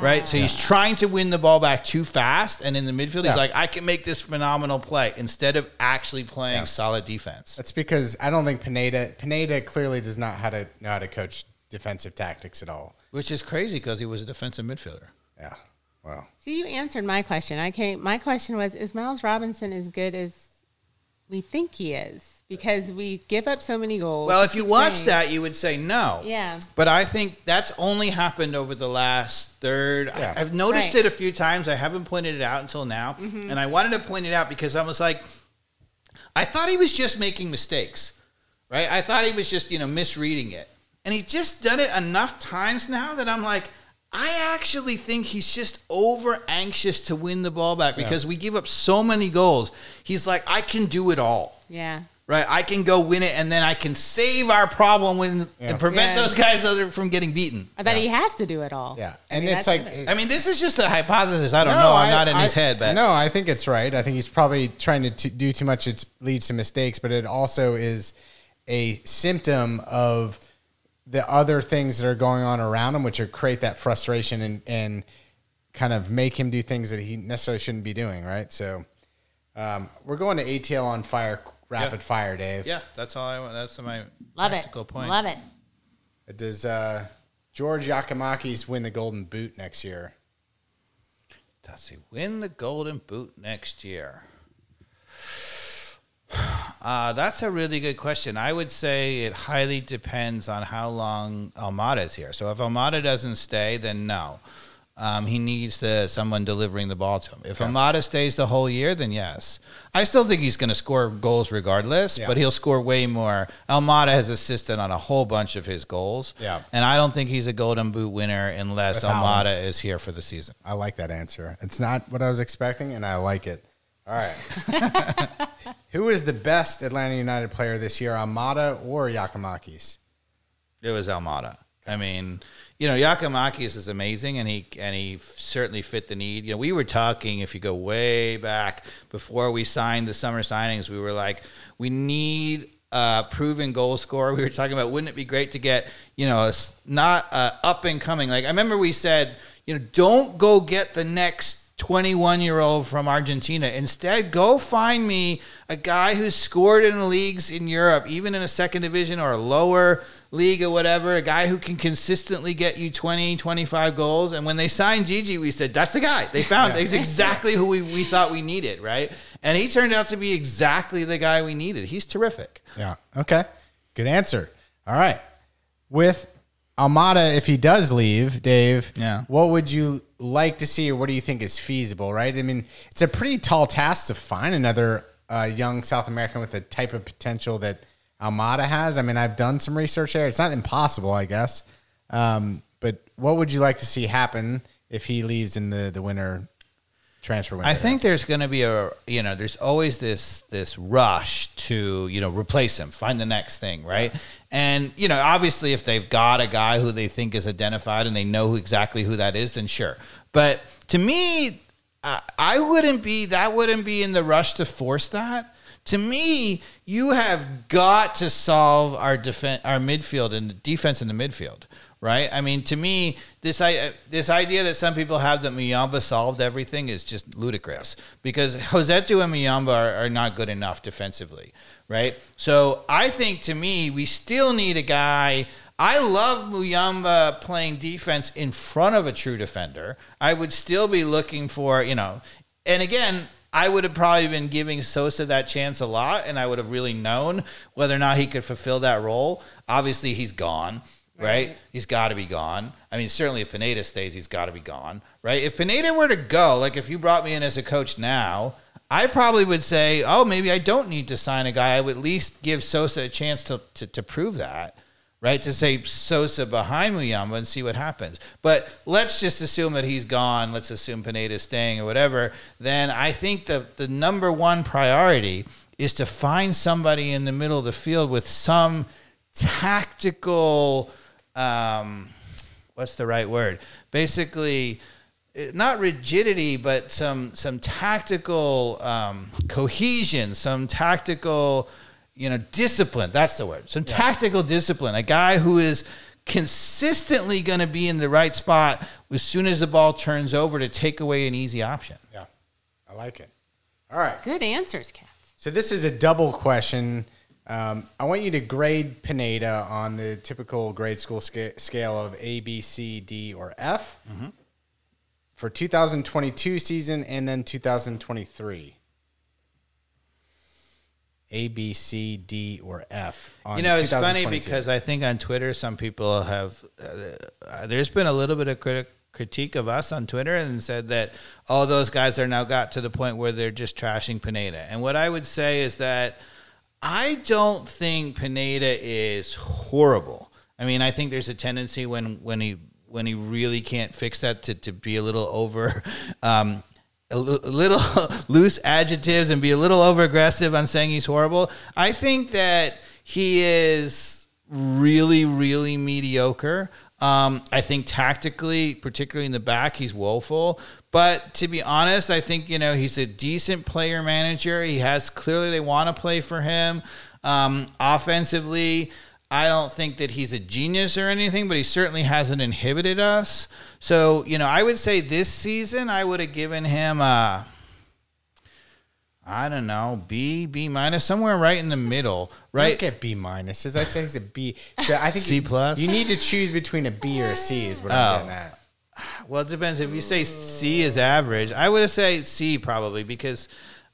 Right? So he's trying to win the ball back too fast and in the midfield Yeah. he's like I can make this phenomenal play instead of actually playing Yeah. solid defense. That's because I don't think Pineda Pineda clearly does not how to know how to coach defensive tactics at all. Which is crazy because he was a defensive midfielder. Yeah. Well, So you answered my question. I came. My question was: Is Miles Robinson as good as we think he is? Because we give up so many goals. Well, if you watch saying- that, you would say no. Yeah. But I think that's only happened over the last third. I- Yeah. I've noticed Right. it a few times. I haven't pointed it out until now. Mm-hmm. And I wanted to point it out because I was like, I thought he was just making mistakes, right? I thought he was just, you know, misreading it. And he's just done it enough times now that I'm like, I actually think he's just over anxious to win the ball back because we give up so many goals. He's like, I can do it all Yeah. right? I can go win it, and then I can save our problem when Yeah. and prevent Yeah. those guys other from getting beaten. I bet he has to do it all. yeah, I and mean, it's like it- I mean, this is just a hypothesis. I don't No, know. I'm I- not in his head, but no, I think it's right. I think he's probably trying to t- do too much. It leads to mistakes, but it also is a symptom of the other things that are going on around him, which are create that frustration and and kind of make him do things that he necessarily shouldn't be doing. Right. So um, we're going to ATL on fire, rapid Yeah. fire, Dave. yeah, that's all I want. That's my Love it. practical point. Love it. Does uh, George Giakoumakis win the Golden Boot next year? Does he win the Golden Boot next year? Uh, that's a really good question. I would say it highly depends on how long Almada is here. So if Almada doesn't stay, then no. Um, he needs the, someone delivering the ball to him. If Almada stays the whole year, then yes. I still think he's going to score goals regardless, Yeah. but he'll score way more. Almada has assisted on a whole bunch of his goals. Yeah. And I don't think he's a Golden Boot winner unless With. Almada is here for the season. I like that answer. It's not what I was expecting, and I like it. All right. [laughs] Who is the best Atlanta United player this year, Almada or Giakoumakis? It was Almada. I mean, you know, Giakoumakis is amazing, and he and he certainly fit the need. You know, we were talking if you go way back before we signed the summer signings, we were like, we need a proven goal scorer. We were talking about wouldn't it be great to get you know a not uh, up and coming. Like I remember we said, you know, don't go get the next 21 year old from Argentina. Instead, go find me a guy who scored in leagues in Europe, even in a second division or a lower league or whatever, a guy who can consistently get you 20, 25 goals. And when they signed Gigi, we said, that's the guy. They found he's exactly who we, we thought we needed, right? And he turned out to be exactly the guy we needed. He's terrific. Yeah. Okay. Good answer. All right. With Almada, if he does leave, Dave, Yeah. what would you like to see, or what do you think is feasible? Right. I mean, it's a pretty tall task to find another uh, young South American with the type of potential that Almada has. I mean, I've done some research there. It's not impossible, I guess. Um, but what would you like to see happen if he leaves in the the winter transfer window? I think there's going to be a you know there's always this this rush to you know replace him, find the next thing, right? And you know obviously if they've got a guy who they think is identified and they know who, exactly who that is, then sure. But to me, uh, I wouldn't be that wouldn't be in the rush to force that. To me, you have got to solve our defense, our midfield and defense in the midfield, right? I mean, to me, this I uh, this idea that some people have that Muyumba solved everything is just ludicrous because [laughs] Rossetto and Muyumba are, are not good enough defensively, right? So I think to me, we still need a guy. I love Muyumba playing defense in front of a true defender. I would still be looking for, you know, and again, I would have probably been giving Sosa that chance a lot, and I would have really known whether or not he could fulfill that role. Obviously, he's gone, right? Right. He's got to be gone. I mean, certainly if Pineda stays, he's got to be gone, right? If Pineda were to go, like if you brought me in as a coach now, I probably would say, oh, maybe I don't need to sign a guy. I would at least give Sosa a chance to, to, to prove that, right? To say Sosa behind Muyumba and see what happens. But let's just assume that he's gone. Let's assume Pineda's staying or whatever. Then I think the, the number one priority is to find somebody in the middle of the field with some tactical um, what's the right word? Basically, eh, not rigidity, but some some tactical um, cohesion, some tactical, you know, discipline. That's the word. Some tactical discipline. A guy who is consistently going to be in the right spot as soon as the ball turns over to take away an easy option. Yeah, I like it. All right. Good answers, Cats. So this is a double question. Um, I want you to grade Pineda on the typical grade school sca- scale of A, B, C, D, or F for 2022 season and then 2023. A, B, C, D, or F. On You know, it's funny because I think on Twitter, some people have. Uh, uh, there's been a little bit of criti- critique of us on Twitter and said that all those guys are now got to the point where they're just trashing Pineda. And what I would say is that I don't think Pineda is horrible. I mean, I think there's a tendency when when he when he really can't fix that to, to be a little over [laughs] um, a a little [laughs] loose adjectives and be a little over aggressive on saying he's horrible. I think that he is really, really mediocre. Um, I think tactically, particularly in the back, he's woeful. But to be honest, I think you know he's a decent player manager. He has clearly they want to play for him. Um, offensively, I don't think that he's a genius or anything, but he certainly hasn't inhibited us. So, you know, I would say this season I would have given him a I don't know, B, B minus, somewhere right in the middle, right? don't get B minuses. I say he's a B. So I think C you- plus? You need to choose between a B or a C. Is what Oh. I'm getting at. Well, it depends. If you say C is average, I would say C probably because,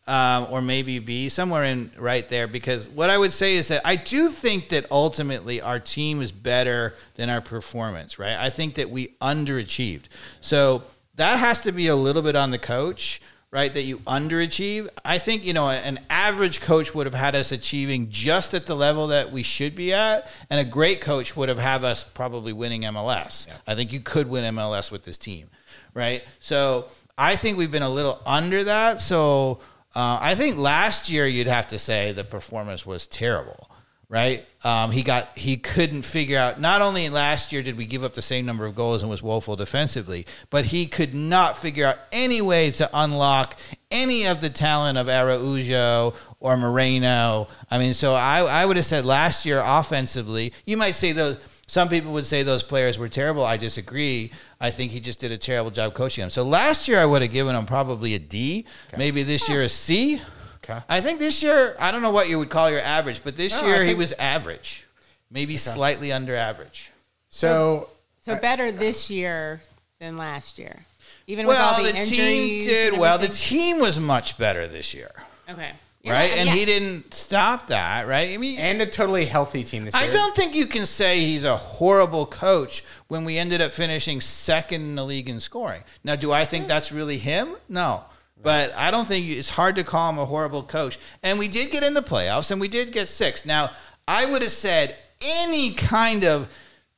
um, or maybe B, somewhere in right there. Because what I would say is that I do think that ultimately our team is better than our performance, right? I think that we underachieved. So that has to be a little bit on the coach, right? That you underachieve. I think, you know, an average coach would have had us achieving just at the level that we should be at, and a great coach would have had us probably winning MLS. I think you could win MLS with this team, right? So I think we've been a little under that. So uh, I think last year you'd have to say the performance was terrible right? Um, he got he couldn't figure out. Not only last year did we give up the same number of goals and was woeful defensively, but he could not figure out any way to unlock any of the talent of Araujo or Moreno. I mean, so I I would have said last year offensively, you might say those. Some people would say those players were terrible. I disagree. I think he just did a terrible job coaching them. So last year I would have given him probably a D. Maybe this year a C. Okay. I think this year, I don't know what you would call your average, but this No, I year he think- was average, maybe slightly under average. So So uh, better this year than last year, even with all the, the, injuries. team did and well. The everything? team was much better this year, okay, right? Yeah, and he didn't stop that, right? I mean, and a totally healthy team this year. I don't think you can say he's a horrible coach when we ended up finishing second in the league in scoring. Now, do I think mm-hmm. that's really him? No. But I don't think it's hard to call him a horrible coach. And we did get in the playoffs and we did get six. Now, I would have said any kind of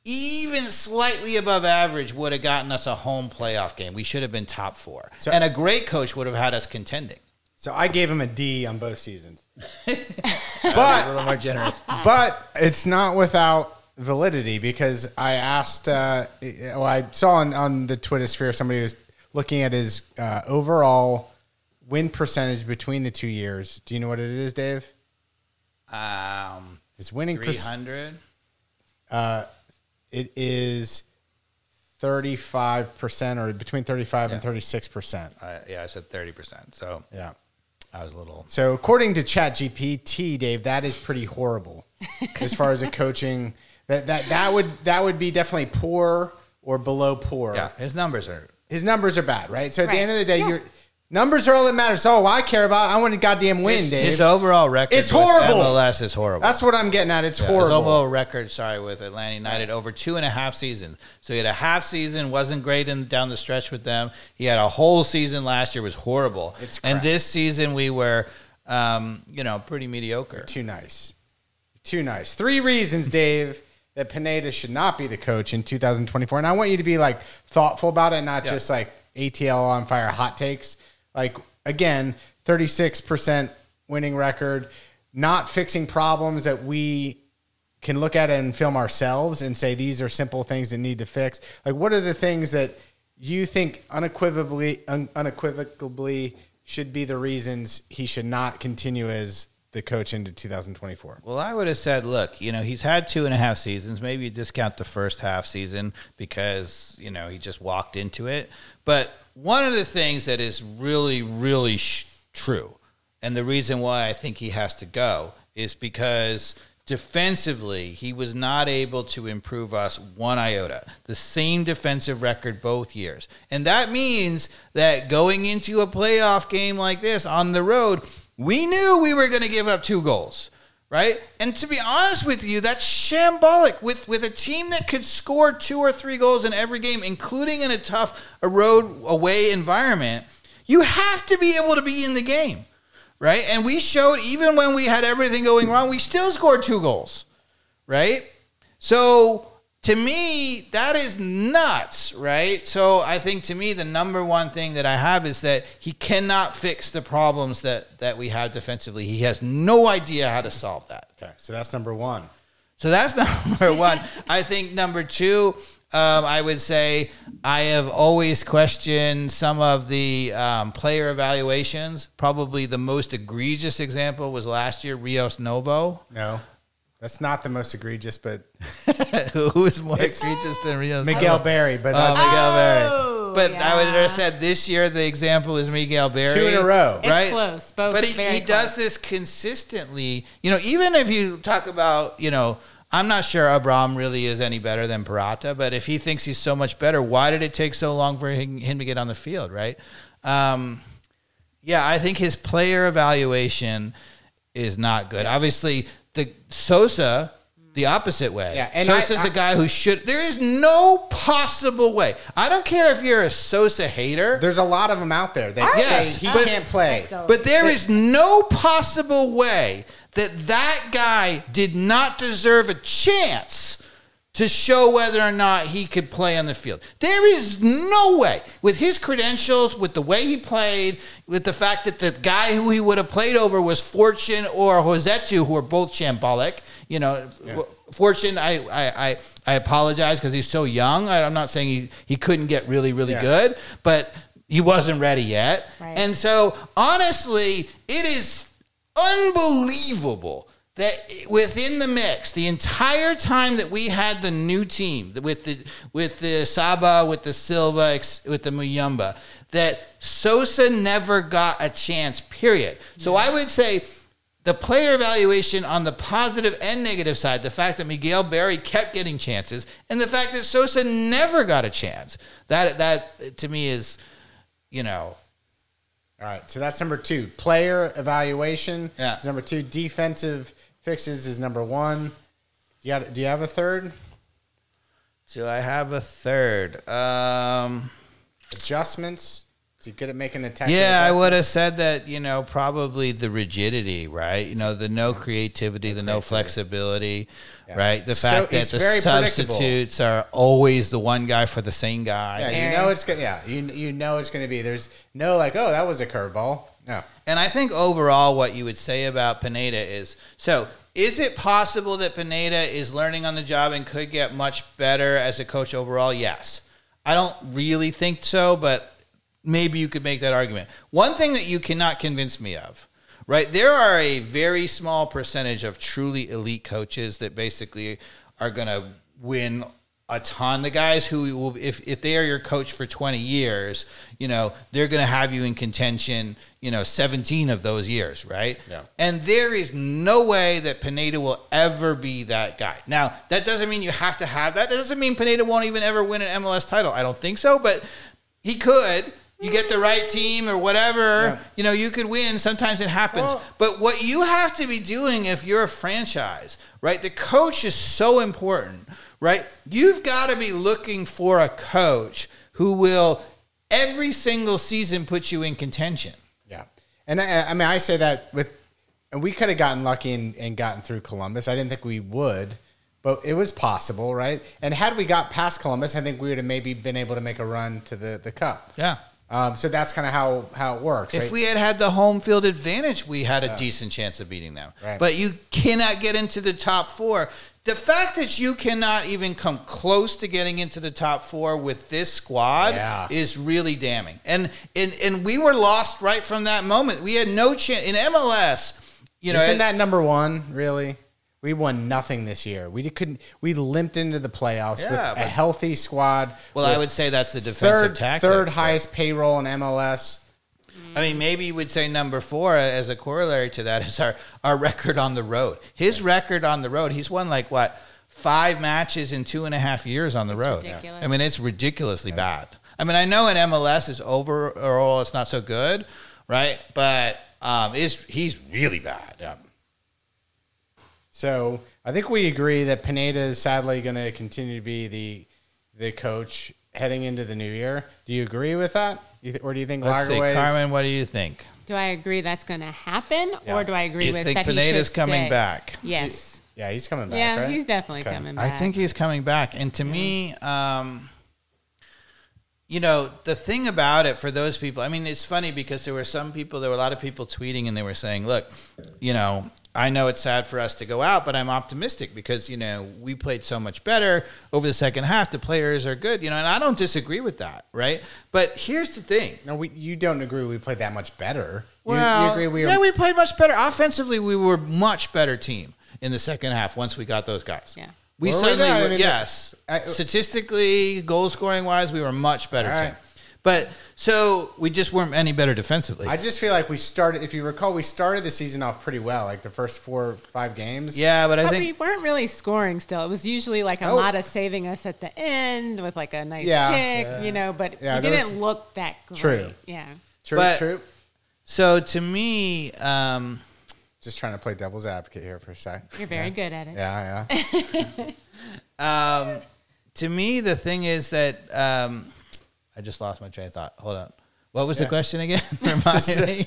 even slightly above average would have gotten us a home playoff game. We should have been top four. So- and a great coach would have had us contending. So I gave him a D on both seasons. [laughs] a but little more generous. [laughs] but it's not without validity because I asked. Uh, well, I saw on, on the Twitter sphere somebody was looking at his uh, overall win percentage between the two years. Do you know what it is, Dave? Um, His winning percentage. 300. it is 35% or between 35 and 36%. I, yeah, I said thirty percent. So Yeah. I was a little. So according to ChatGPT, Dave, that is pretty horrible [laughs] as far as a coaching that that that would that would be definitely poor or below poor. Yeah, his numbers are. His numbers are bad, right? So at the end of the day, Yeah. your numbers are all that matters. Oh, I care about. I want to goddamn win, His, Dave. his overall record. It's with horrible. MLS is horrible. That's what I'm getting at. It's His horrible. overall record, sorry, with Atlanta United over two and a half seasons. So he had a half season, wasn't great in down the stretch with them. He had a whole season last year was horrible. It's and this season we were, um, you know, pretty mediocre. Too nice. Too nice. Three reasons, Dave, that Pineda should not be the coach in 2024. And I want you to be like thoughtful about it, not Yeah. just like ATL on fire hot takes. Like, again, 36% winning record, not fixing problems that we can look at and film ourselves and say these are simple things that need to fix. Like, what are the things that you think unequivocally, un- unequivocally should be the reasons he should not continue as the coach into 2024? Well, I would have said, look, you know, he's had two and a half seasons. Maybe you discount the first half season because, you know, he just walked into it. But one of the things that is really, really sh- true, and the reason why I think he has to go is because defensively, he was not able to improve us one iota. The same defensive record both years. And that means that going into a playoff game like this on the road, we knew we were going to give up two goals. Right? And to be honest with you, that's shambolic. With with a team that could score two or three goals in every game, including in a tough a road away environment, you have to be able to be in the game right? And we showed even when we had everything going wrong, we still scored two goals, right? So to me, that is nuts, right? So I think to me, the number one thing that I have is that he cannot fix the problems that that we have defensively. He has no idea how to solve that. Okay, so that's number one. So that's [laughs] number one. I think number two, um, I would say I have always questioned some of the um, player evaluations. Probably the most egregious example was last year, Rios Novo, No, that's not the most egregious, but [laughs] who is was more egregious than Rios Miguel Novo. Berry. But Oh, that's Miguel Berry. Oh, But I would yeah. have said this year the example is Miguel Berry. two in a row. It's right? close. Both but he, very he does close. this consistently. You know, even if you talk about, you know, I'm not sure Abram really is any better than Purata, but if he thinks he's so much better, why did it take so long for him, him to get on the field, right? Um, yeah, I think his player evaluation is not good. Obviously, the Sosa. The opposite way. Yeah, and Sosa's I- a guy who should. There is no possible way. I don't care if you're a Sosa hater. There's a lot of them out there that Yes, say he but- can't play. But there is no possible way that that guy did not deserve a chance to show whether or not he could play on the field. There is no way, with his credentials, with the way he played, with the fact that the guy who he would have played over was Fortune or Rossetto, who are both shambolic. You know, Fortune, I, I, I, I apologize because he's so young. I, I'm not saying he, he couldn't get really, really Yeah. good, but he wasn't ready yet. Right. And so, honestly, it is unbelievable that within the mix, the entire time that we had the new team with the with the Saba, with the Silva, with the Muyumba, that Sosa never got a chance. Period. So I would say. The player evaluation on the positive and negative side, the fact that Miguel Berry kept getting chances, and the fact that Sosa never got a chance, that that to me is, you know, All right, so that's number two. Player evaluation Yeah. number two. Defensive fixes is number one. You got? Do you have a third? Do I have a third? Um, Adjustments. Is he good at making the tactical yeah, I would have said that. You know, probably the rigidity, right? You know, the no creativity, the no flexibility, right? The So fact that the substitutes are always the one guy for the same guy. Yeah, you know it's gonna. Yeah, you you know it's gonna be. There's no like, oh, that was a curveball. No. And I think overall, what you would say about Pineda is so. Is it possible that Pineda is learning on the job and could get much better as a coach overall? Yes. I don't really think so, but maybe you could make that argument. One thing that you cannot convince me of, right? There are a very small percentage of truly elite coaches that basically are going to win a ton. The guys who will, if if they are your coach for twenty years, you know they're going to have you in contention. You know, seventeen of those years, right? Yeah. And there is no way that Pineda will ever be that guy. Now, that doesn't mean you have to have that. That doesn't mean Pineda won't even ever win an MLS title. I don't think so, but he could. You get the right team or whatever, Yeah. you know, you could win. Sometimes it happens. Well- but what you have to be doing if you're a franchise, right? The coach is so important, right? You've got to be looking for a coach who will every single season put you in contention. Yeah, and I, I mean, I say that with, and we could have gotten lucky and, and gotten through Columbus. I didn't think we would, but it was possible, right? And had we got past Columbus, I think we would have maybe been able to make a run to the the cup. Yeah. Um, so that's kind of how how it works. If right? we had had the home field advantage, we had a decent chance of beating them. Right. But you cannot get into the top four. The fact that you cannot even come close to getting into the top four with this squad Yeah. is really damning. And, and and we were lost right from that moment. We had no chance in MLS. You know, Isn't that number one really? We won nothing this year. We couldn't. We limped into the playoffs Yeah, with but- a healthy squad. well, I would say that's the defensive third tactics. third but- highest payroll in MLS. I mean, maybe you would say number four as a corollary to that [laughs] is our, our record on the road. His record on the road, he's won like what, five matches in two and a half years on the road. ridiculous. I mean, it's ridiculously bad. I mean, I know in MLS is overall it's not so good, right? But um, is he's really bad. Yeah. So I think we agree that Pineda is sadly going to continue to be the the coach heading into the new year. Do you agree with that? You th- or do you think Let's see, Carmen, what do you think? Do I agree that's going to happen, Yeah. or do I agree You with think that he Pineda's should coming stay? back? Yes. Yeah, he's coming back. yeah, right? he's definitely Okay. coming back. I think he's coming back. And to me, um, you know, the thing about it for those people, I mean, it's funny because there were some people, there were a lot of people tweeting and they were saying, look, you know, I know it's sad for us to go out, but I'm optimistic because, you know, we played so much better over the second half. The players are good, you know, and I don't disagree with that, right? But here's the thing. No, we, you don't agree we played that much better. Well, you, agree we were, yeah, we played much better. Offensively, we were much better team in the second half once we got those guys. Yeah. We Were we suddenly, there? I were- mean, yes. I- Statistically, goal scoring wise, we were a much better All right. team. But so we just weren't any better defensively. I just feel like we started. If you recall, we started the season off pretty well, like the first four or five games. yeah, but I But think we weren't really scoring still. It was usually like a lot Oh. Almada saving us at the end with like a nice Yeah. kick, you know, but Yeah, we didn't was- look that great. True. Yeah. true, But- true. so. To me, um, Just trying to play devil's advocate here for a sec. You're very good at it. Yeah, yeah. [laughs] um, to me, the thing is that um, I just lost my train of thought. Hold on. What was the question again? [laughs] Remind [laughs] me.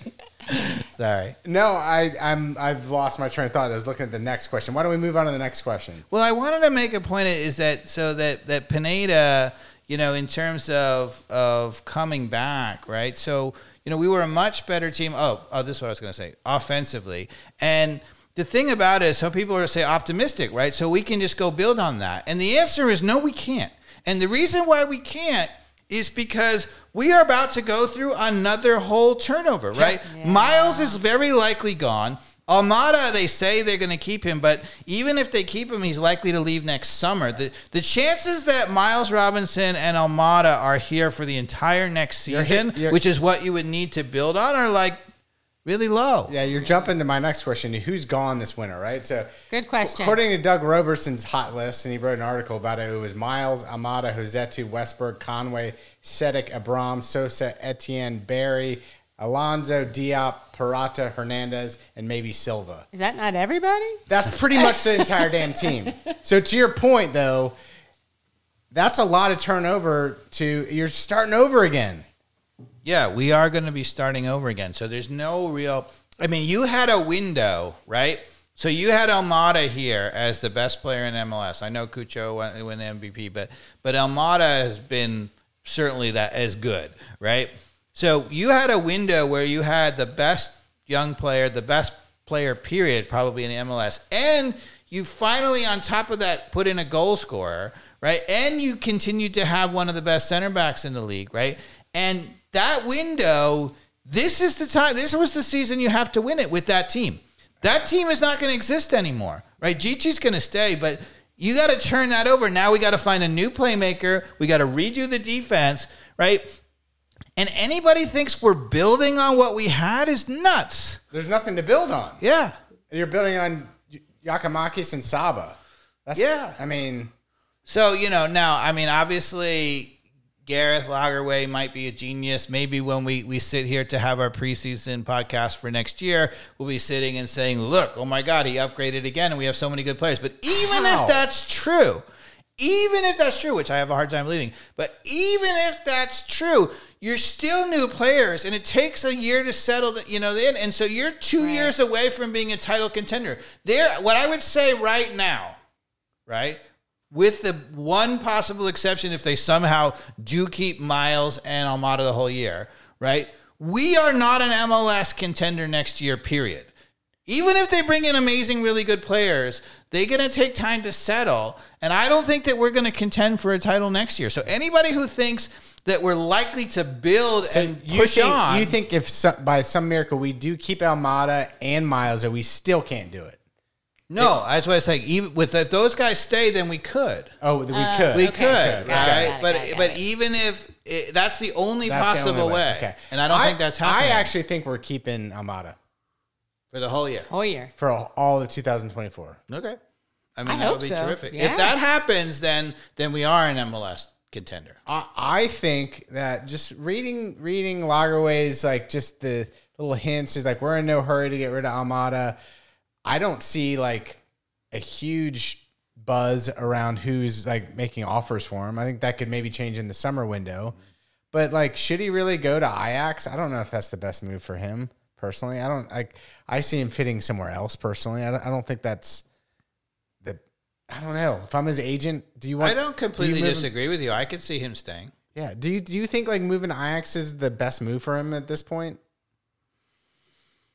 Sorry. No, I, I'm I've lost my train of thought. I was looking at the next question. Why don't we move on to the next question? Well, I wanted to make a point is that so that that Pineda, you know, in terms of of coming back, right? So you know, we were a much better team. Oh, oh, this is what I was going to say. Offensively, and the thing about it is, some people are say optimistic, right? So we can just go build on that, and the answer is no, we can't. And the reason why we can't is because we are about to go through another whole turnover, right? Miles is very likely gone. Almada, they say they're going to keep him, but even if they keep him, he's likely to leave next summer. The the chances that Miles Robinson and Almada are here for the entire next You're season, hit- you're- which is what you would need to build on, are like really low. Yeah, you're jumping to my next question. Who's gone this winter, right? So, Good question. according to Doug Roberson's hot list, and he wrote an article about it, it was Miles, Almada, Rossetto, Westberg, Conway, Sedek, Abram, Sosa, Etienne, Berry, Alonso, Diop, Purata, Hernandez, and maybe Silva. Is that not everybody? That's pretty much the entire [laughs] damn team. So to your point, though, that's a lot of turnover. To you're starting over again. Yeah, we are going to be starting over again. So there's no real. I mean, you had a window, right? So you had Almada here as the best player in MLS. I know Cucho won, won the MVP, but but Almada has been certainly that as good, right? So you had a window where you had the best young player, the best player, period, probably in the MLS, and you finally, on top of that, put in a goal scorer, right? And you continued to have one of the best center backs in the league, right? And that window, this is the time. This was the season you have to win it with that team. That team is not going to exist anymore, right? Gichi's going to stay, but You got to turn that over. Now we got to find a new playmaker. We got to redo the defense, right? And anybody thinks we're building on what we had is nuts. There's nothing to build on. Yeah. You're building on Giakoumakis and Saba. That's, Yeah. I mean, So, you know, now, I mean, obviously, Garth Lagerwey might be a genius. Maybe when we, we sit here to have our preseason podcast for next year, we'll be sitting and saying, look, oh my God, he upgraded again and we have so many good players. But even How? if that's true, even if that's true, which I have a hard time believing, but even if that's true, you're still new players and it takes a year to settle the, you know in and so you're 2 years away from being a title contender. There what I would say right now, right? With the one possible exception, if they somehow do keep Miles and Almada the whole year, right? We are not an MLS contender next year, period. Even if they bring in amazing, really good players, they're going to take time to settle. And I don't think that we're going to contend for a title next year. So anybody who thinks that we're likely to build and you push think, on, you think if some, by some miracle we do keep Almada and Miles, that we still can't do it? No, that's what I say. Even with if those guys stay, then we could. Oh, that we oh. could. We Okay. could, Got it, right? got it, but got it, got but it. even if it, that's the only That's the possible only way, Okay. and I don't think that's happening I actually think we're keeping Almada for the whole year. Whole year. for all of 2024. Okay, I mean I that hope would be so. terrific. Yeah. If that happens, then then we are an MLS contender. I, I think that just reading reading Lagerwey's like just the little hints is like we're in no hurry to get rid of Almada. I don't see like a huge buzz around who's like making offers for him. I think that could maybe change in the summer window. But like, should he really go to Ajax? I don't know if that's the best move for him personally. I don't like. I see him fitting somewhere else personally. I don't, I don't think that's the. I don't know. If I'm his agent, do you want? I don't do completely him- disagree with you. I could see him staying. yeah. Do you do you think like moving to Ajax is the best move for him at this point?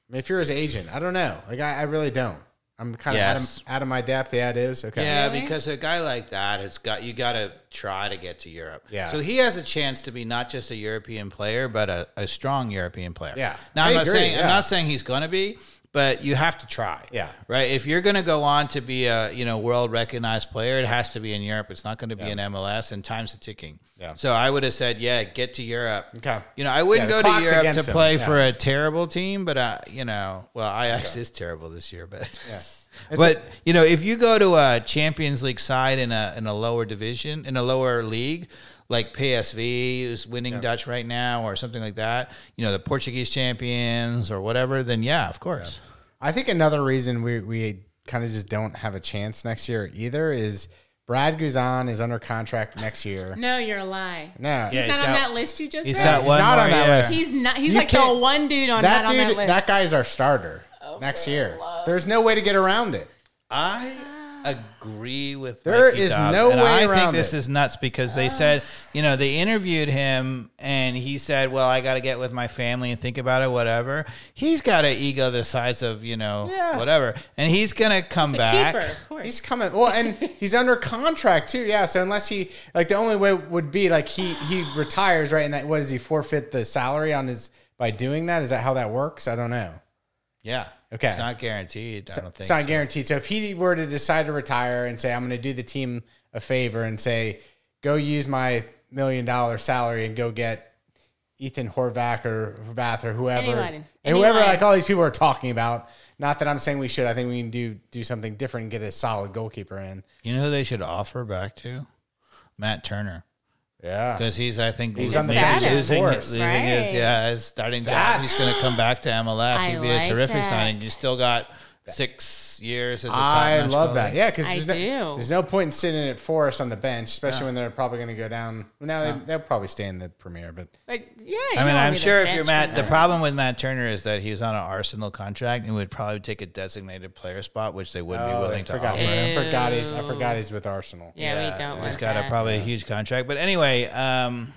I mean, if you're his agent, I don't know. Like I, I really don't. I'm kind of out, of, out of my depth. Yeah, it is. Okay. Yeah, Really? because a guy like that has got you got to try to get to Europe. Yeah. So he has a chance to be not just a European player, but a, a strong European player. Yeah. Now I I'm not agree, saying yeah. I'm not saying he's going to be, but you have to try. Yeah. Right. If you're going to go on to be a you know world recognized player, it has to be in Europe. It's not going to be in MLS, and time's a ticking. Yeah. So I would have said, yeah, get to Europe. Okay. You know, I wouldn't Yeah, go to Europe to play yeah. for a terrible team, but uh, you know, well, Ajax is terrible this year, but. Yeah. [laughs] But you know, if you go to a Champions League side in a in a lower division, in a lower league, like PSV is winning Dutch right now, or something like that, you know, the Portuguese champions or whatever, then yeah, of course. I think another reason we we kind of just don't have a chance next year either is Brad Guzan is under contract next year. No, you're a lie. No. Yeah, He's he's not on got- that list you just He's read. got He's one not more on that year. list. He's not. He's You like the one dude on that not dude, on that list. that guy's our starter oh, next year. There's no way to get around it. I agree with There Mikey is Dobbs, no and way I around think this it. is nuts because they said, you know, they interviewed him and he said, "Well, I got to get with my family and think about it, whatever." He's got an ego the size of you know Yeah. whatever, and he's gonna come He's back. keeper, of course. He's coming. Well, and [laughs] he's under contract too. Yeah. So unless he like the only way would be like he he retires right, and that what does he forfeit the salary on his by doing that? Is that how that works? I don't know. Yeah. Okay. It's not guaranteed. I don't think. It's not so. guaranteed. So if he were to decide to retire and say, I'm going to do the team a favor and say, go use my million dollar salary and go get Ethan Horvath or Horvath or whoever, Anyone. and whoever Anyone. like all these people are talking about. Not that I'm saying we should. I think we can do do something different and get a solid goalkeeper in. You know who they should offer back to? Matt Turner. Yeah. Because he's, I think, He's lo- on the bench losing, for his, us. his, yeah, his starting job. That's- He's going to come back to MLS. I He'd be a terrific that. signing. You still got six years as a top I notch love goalie. that. Yeah, because I there's, no, do. there's no point in sitting at Forest on the bench, especially when they're probably going to go down. Well, now they, they'll probably stay in the Premier, but But yeah, I mean, I'm sure if you're Matt, the problem. problem with Matt Turner is that he was on an Arsenal contract and would probably take a designated player spot, which they wouldn't be Oh, I willing to forgot. offer. I forgot he's. I forgot he's with Arsenal. Yeah, we don't He's want got that. a probably a huge contract. But anyway, um,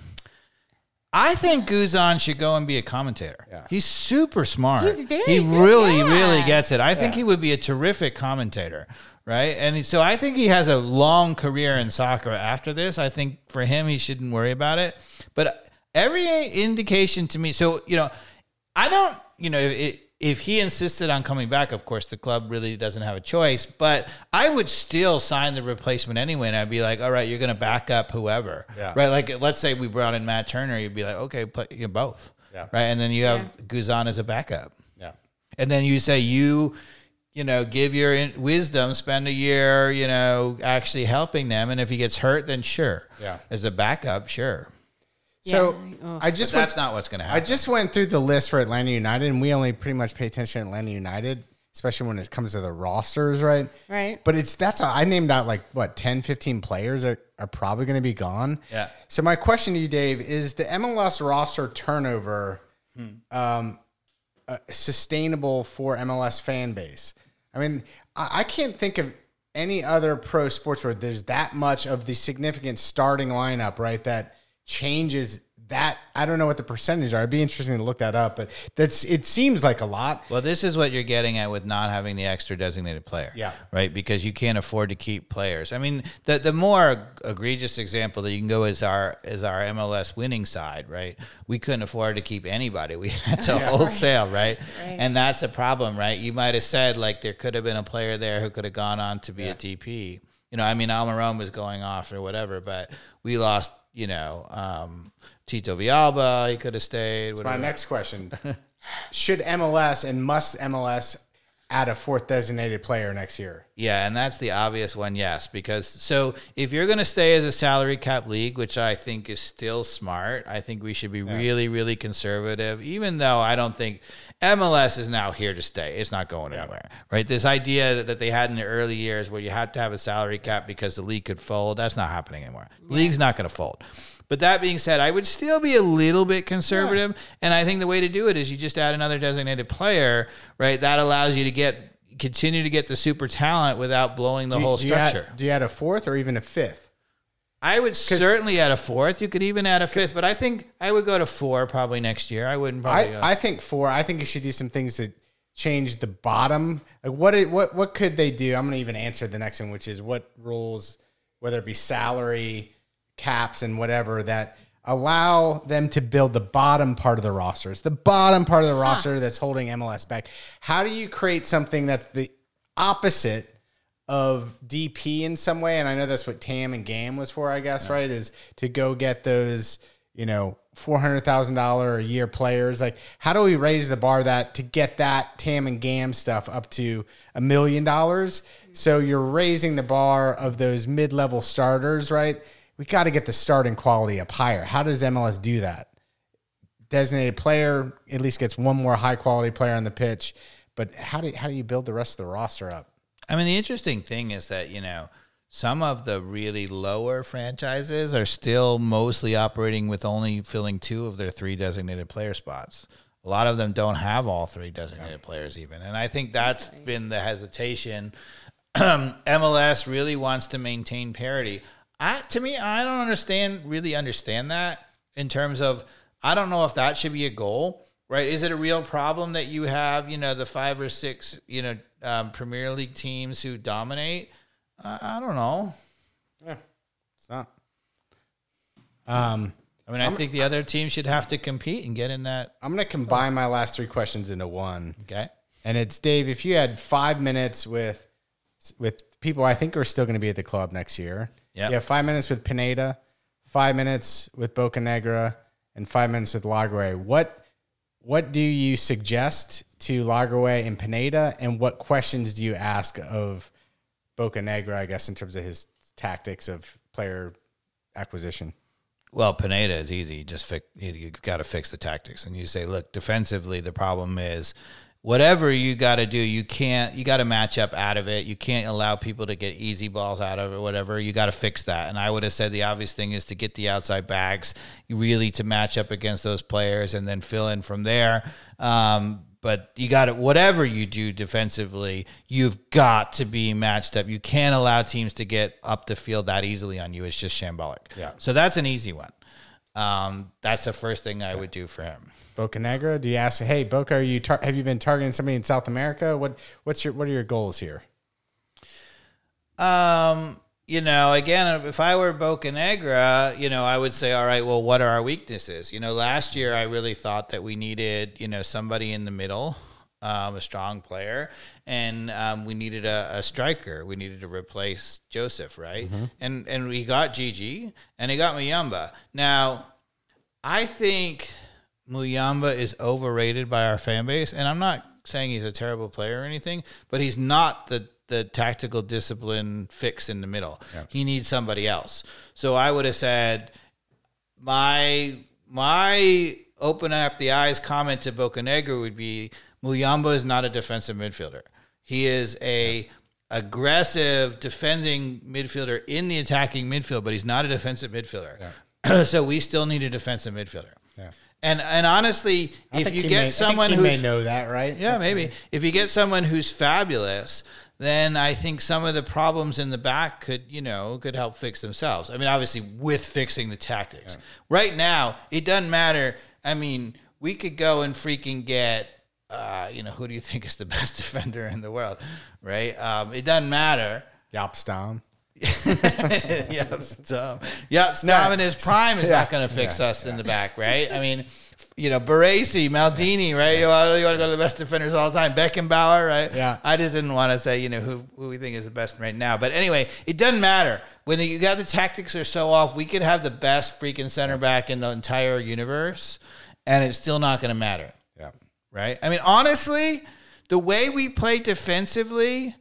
I think Guzan should go and be a commentator. Yeah. He's super smart. He's very he good, really, yeah. really gets it. I think he would be a terrific commentator. Right. And so I think he has a long career in soccer after this. I think for him, he shouldn't worry about it. But every indication to me, so, you know, I don't, you know, it, if he insisted on coming back, of course, the club really doesn't have a choice. But I would still sign the replacement anyway, and I'd be like, "All right, you're going to back up whoever, Yeah. right?" Like, let's say we brought in Matt Turner, you'd be like, "Okay, play you know, both, Yeah. right?" And then you have Guzan as a backup, Yeah. and then you say you, you know, give your in- wisdom, spend a year, you know, actually helping them, and if he gets hurt, then sure, Yeah. as a backup, sure. So Yeah. Oh. I just But went, that's not what's going to happen. I just went through the list for Atlanta United, and we only pretty much pay attention to Atlanta United, especially when it comes to the rosters, right? Right. But it's that's I named out like what 10, 15 players that are probably going to be gone. Yeah. So my question to you, Dave, is the MLS roster turnover um, uh, sustainable for MLS fan base? I mean, I, I can't think of any other pro sports where there's that much of the significant starting lineup, right? That changes that. I don't know what the percentage are. It'd be interesting to look that up, but that's it seems like a lot. Well, this is what you're getting at with not having the extra designated player. Yeah. Right? Because you can't afford to keep players. I mean, the the more egregious example that you can go is our is our MLS winning side, right? We couldn't afford to keep anybody. We had to [laughs] wholesale, right? Right. And that's a problem, right? You might have said like there could have been a player there who could have gone on to be a DP. You know, I mean Almiron was going off or whatever, but we lost, you know, um, Tito Villalba, he could have stayed. My next question: [laughs] Should MLS and must MLS add a fourth designated player next year? Yeah, and that's the obvious one, yes. Because so if you're going to stay as a salary cap league, which I think is still smart, I think we should be really, really conservative. Even though I don't think MLS is now here to stay, it's not going anywhere, right? This idea that, they had in the early years where you had to have a salary cap because the league could fold, that's not happening anymore. League's not going to fold. But that being said, I would still be a little bit conservative, and I think the way to do it is you just add another designated player, right? That allows you to get continue to get the super talent without blowing the Do whole do you add- structure. do you add a fourth or even a fifth? I would certainly add a fourth. You could even add a fifth, but I think I would go to four probably next year. I wouldn't probably. go- I, I think four. I think you should do some things that change the bottom. Like what it, what what could they do? I'm gonna even answer the next one, which is what rules, whether it be salary, caps, and whatever that allow them to build the bottom part of the roster. It's the bottom part of the roster that's holding MLS back. How do you create something that's the opposite of DP in some way? And I know that's what TAM and GAM was for, I guess, right? Is to go get those, you know, four hundred thousand dollar a year players. Like, how do we raise the bar that to get that TAM and GAM stuff up to a million dollars? So you're raising the bar of those mid level starters, right? We got to get the starting quality up higher. How does MLS do that? Designated player at least gets one more high quality player on the pitch, but how do how do you build the rest of the roster up? I mean, the interesting thing is that, you know, some of the really lower franchises are still mostly operating with only filling two of their three designated player spots. A lot of them don't have all three designated players, even. And I think that's been the hesitation. [clears throat] MLS really wants to maintain parity. I, to me, I don't understand, really understand that in terms of, I don't know if that should be a goal, right? Is it a real problem that you have, you know, the five or six, you know, um, Premier League teams who dominate? I, I don't know. Yeah, it's not. Um, I mean, I think the other team should have to compete and get in that. I'm going to combine my last three questions into one. Okay. And it's Dave, if you had five minutes with with people I think are still going to be at the club next year. Yeah. You have five minutes with Pineda, five minutes with Bocanegra, and five minutes with Lagerwey. What what do you suggest to Lagerwey and Pineda, and what questions do you ask of Bocanegra, I guess, in terms of his tactics of player acquisition? Well, Pineda is easy. You just fix. You, you got to fix the tactics, and you say, look, defensively, the problem is whatever you got to do. You can't. You got to match up out of it. You can't allow people to get easy balls out of it. Whatever you got to fix that. And I would have said the obvious thing is to get the outside backs, really to match up against those players, and then fill in from there. Um, but you got to whatever you do defensively, you've got to be matched up. You can't allow teams to get up the field that easily on you. It's just shambolic. Yeah. So that's an easy one. Um, that's the first thing I would do for him. Bocanegra? Do you ask, hey Boca, are you tar- have you been targeting somebody in South America? What what's your what are your goals here? Um, you know, again, if I were Bocanegra, you know, I would say, all right, well, what are our weaknesses? You know, last year I really thought that we needed, you know, somebody in the middle. um, a strong player, and um, we needed a, a striker. We needed to replace Josef, right? And and we got Gigi, and he got Muyumba. Now, I think Muyumba is overrated by our fan base, and I'm not saying he's a terrible player or anything, but he's not the the tactical discipline fix in the middle. He needs somebody else. So I would have said my my open up the eyes comment to Bocanegra would be Muyumba is not a defensive midfielder. He is a aggressive defending midfielder in the attacking midfield, but he's not a defensive midfielder. [clears throat] so we still need a defensive midfielder. Yeah. And and honestly, I if you get may, someone who may know that, right? yeah, maybe. If you get someone who's fabulous, then I think some of the problems in the back could, you know, could help fix themselves. I mean, obviously with fixing the tactics. Right now, it doesn't matter. I mean, we could go and freaking get uh, you know, who do you think is the [laughs] best defender in the world? Right? Um, it doesn't matter. [laughs] Yep, Stam. Yep, Stam in his prime is Yeah. not going to fix Yeah. us in the back, right? I mean, you know, Baresi, Maldini, right? You want to go to the best defenders all the time. Beckenbauer, right? Yeah. I just didn't want to say, you know, who, who we think is the best right now. But anyway, it doesn't matter. When you got the tactics are so off, we could have the best freaking center back in the entire universe, and it's still not going to matter Yeah. right? I mean, honestly, the way we play defensively,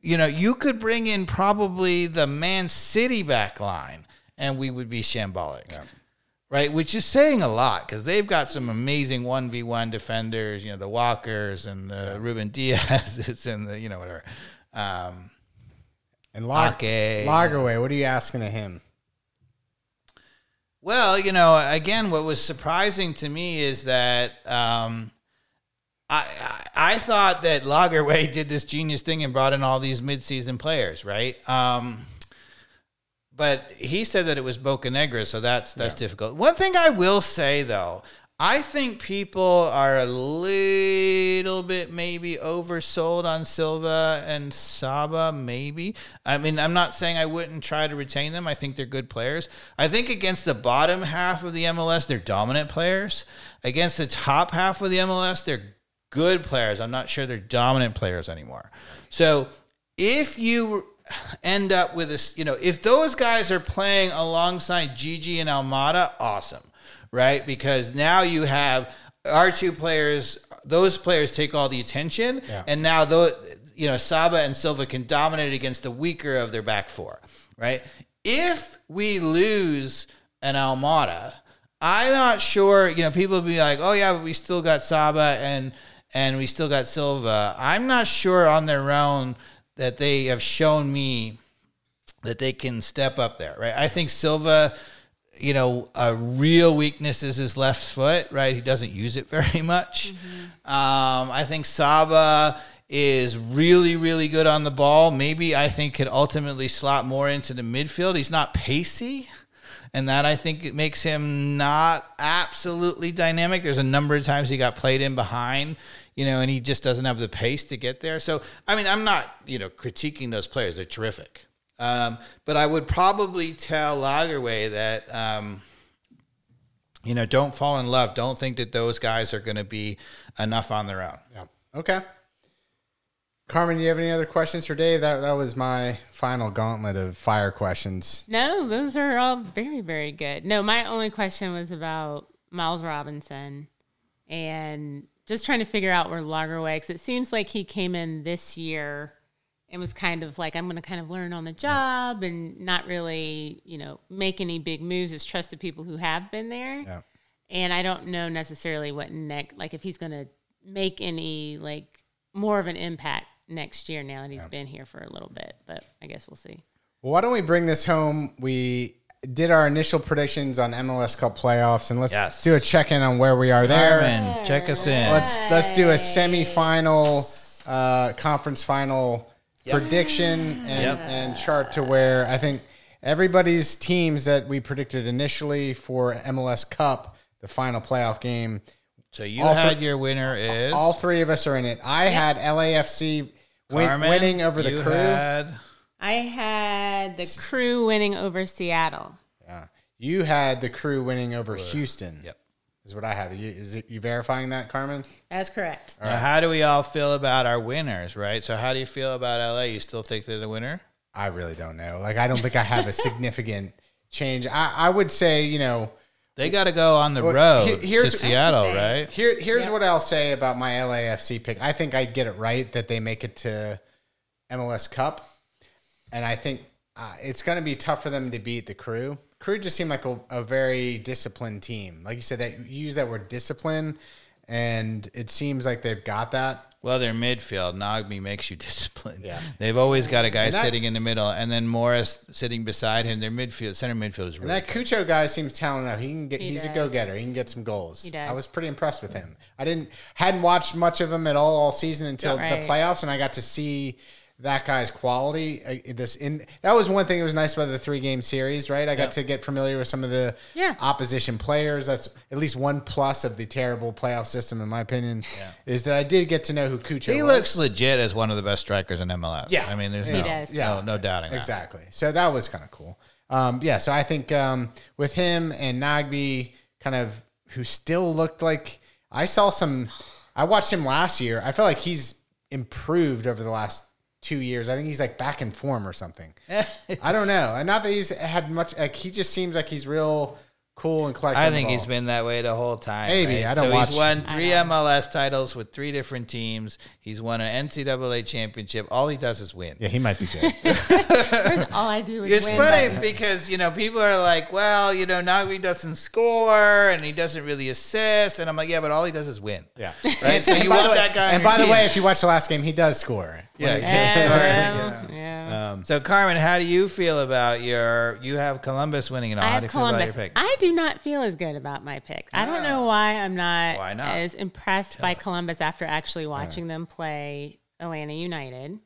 you know, you could bring in probably the Man City back line and we would be shambolic. Right, which is saying a lot because they've got some amazing one v one defenders. You know, the Walkers and the Ruben Dias's and the you know whatever. Um, And Lag- Okay. Lagerwey, what are you asking of him? Well, you know, again, what was surprising to me is that um, I, I thought that Lagerwey did this genius thing and brought in all these midseason players, right? Um, but he said that it was Bocanegra, so that's that's difficult. One thing I will say though, I think people are a little bit maybe oversold on Silva and Saba. Maybe I mean I'm not saying I wouldn't try to retain them. I think they're good players. I think against the bottom half of the MLS, they're dominant players. Against the top half of the MLS, they're good players. I'm not sure they're dominant players anymore. So if you end up with this, you know, if those guys are playing alongside Gigi and Almada, awesome, right? Because now you have our two players; those players take all the attention, Yeah. and now those, you know, Saba and Silva can dominate against the weaker of their back four, right? If we lose an Almada, I'm not sure. You know, people be like, "Oh yeah, but we still got Saba and and we still got Silva." I'm not sure on their own that they have shown me that they can step up there, right? I think Silva, you know, a real weakness is his left foot, right? He doesn't use it [laughs] very much. Um, I think Saba is really, really good on the ball. Maybe I think could ultimately slot more into the midfield. He's not pacey. And that I think it makes him not absolutely dynamic. There's a number of times he got played in behind, you know, and he just doesn't have the pace to get there. So, I mean, I'm not, you know, critiquing those players. They're terrific. Um, but I would probably tell Lagerwey that, um, you know, don't fall in love. Don't think that those guys are going to be enough on their own. Yeah. Okay. Carmen, do you have any other questions for Dave? That that was my final gauntlet of fire questions. No, those are all very, very good. No, my only question was about Miles Robinson and just trying to figure out where Lagerwey, because it seems like he came in this year and was kind of like, I'm going to kind of learn on the job and not really, you know, make any big moves. Just trust the people who have been there. Yeah. And I don't know necessarily what next, like if he's going to make any, like, more of an impact next year now that he's been here for a little bit. But I guess we'll see. Well, why don't we bring this home? We did our initial predictions on MLS Cup playoffs, and let's Yes. do a check in on where we are there. Carmen, check us in. Let's let's do a semifinal, uh, conference final prediction and, Yep. and chart to where I think everybody's teams that we predicted initially for MLS Cup, the final playoff game. so you all had three- your winner is All three of us are in it. I had LAFC win, Carmen, winning over the crew. had- I had the crew winning over Seattle. Yeah. You had the crew winning over Houston. Yep. is what I have. You, is it, you verifying that, Carmen? That's correct. Now, how do we all feel about our winners, right? So, how do you feel about LA? You still think they're the winner? I really don't know. Like, I don't think I have a [laughs] significant change. I, I would say, you know, They got to go on the Well, road he- here's- to Seattle, That's right? Here, here's what I'll say about my LAFC pick. I think I get it right that they make it to MLS Cup, and I think uh, it's going to be tough for them to beat the Crew. Crew just seemed like a, a very disciplined team. Like you said, that you use that word discipline, and it seems like they've got that. Well, their midfield, Nagbe makes you [laughs] disciplined. Yeah. They've always got a guy that- sitting in the middle, and then Morris sitting beside him. Their midfield, center midfield is And really that Cucho guy seems talented enough. He can get. He he's a go getter. He can get some goals. He does. I was pretty impressed with him. I didn't hadn't watched much of him at all all season until Yeah. Right. the playoffs, and I got to see that guy's quality. Uh, this in that was one thing that was nice about the three game series, right? I got to get familiar with some of the Yeah. opposition players. That's at least one plus of the terrible playoff system, in my opinion. Is that I did get to know who Cucho He was. looks legit as one of the best strikers in MLS. Yeah, I mean, there's He no, does. no, no doubting that. Exactly. So that was kind of cool. Um, yeah. So I think um, with him and Nagbe, kind of who still looked like I saw some. I watched him last year. I feel like he's improved over the last two years. I think he's like back in form or something. [laughs] I don't know. And not that he's had much. Like he just seems like he's real cool and collected. I think he's been that way the whole time. Maybe. right? I don't so watch- He's won three. MLS titles with three different teams. He's won an NCAA championship. All he does is win. Yeah, he might be good. [laughs] All I do is win. It's win. funny because you know people are like, well, you know, Nagbe doesn't score and he doesn't really assist, and I'm like, yeah, but all he does is win. yeah. Right. So you want way, that guy. on and your by the team. way, if you watch the last game, he does score. Yeah, When he he gets does. it, Yeah, you yeah. Um, So Carmen, how do you feel about your? You have Columbus winning it all. I How do have you feel about Columbus. your pick? I do not feel as good about my pick. I don't know why I'm not, Why not? as impressed by Columbus after actually watching them play Atlanta United.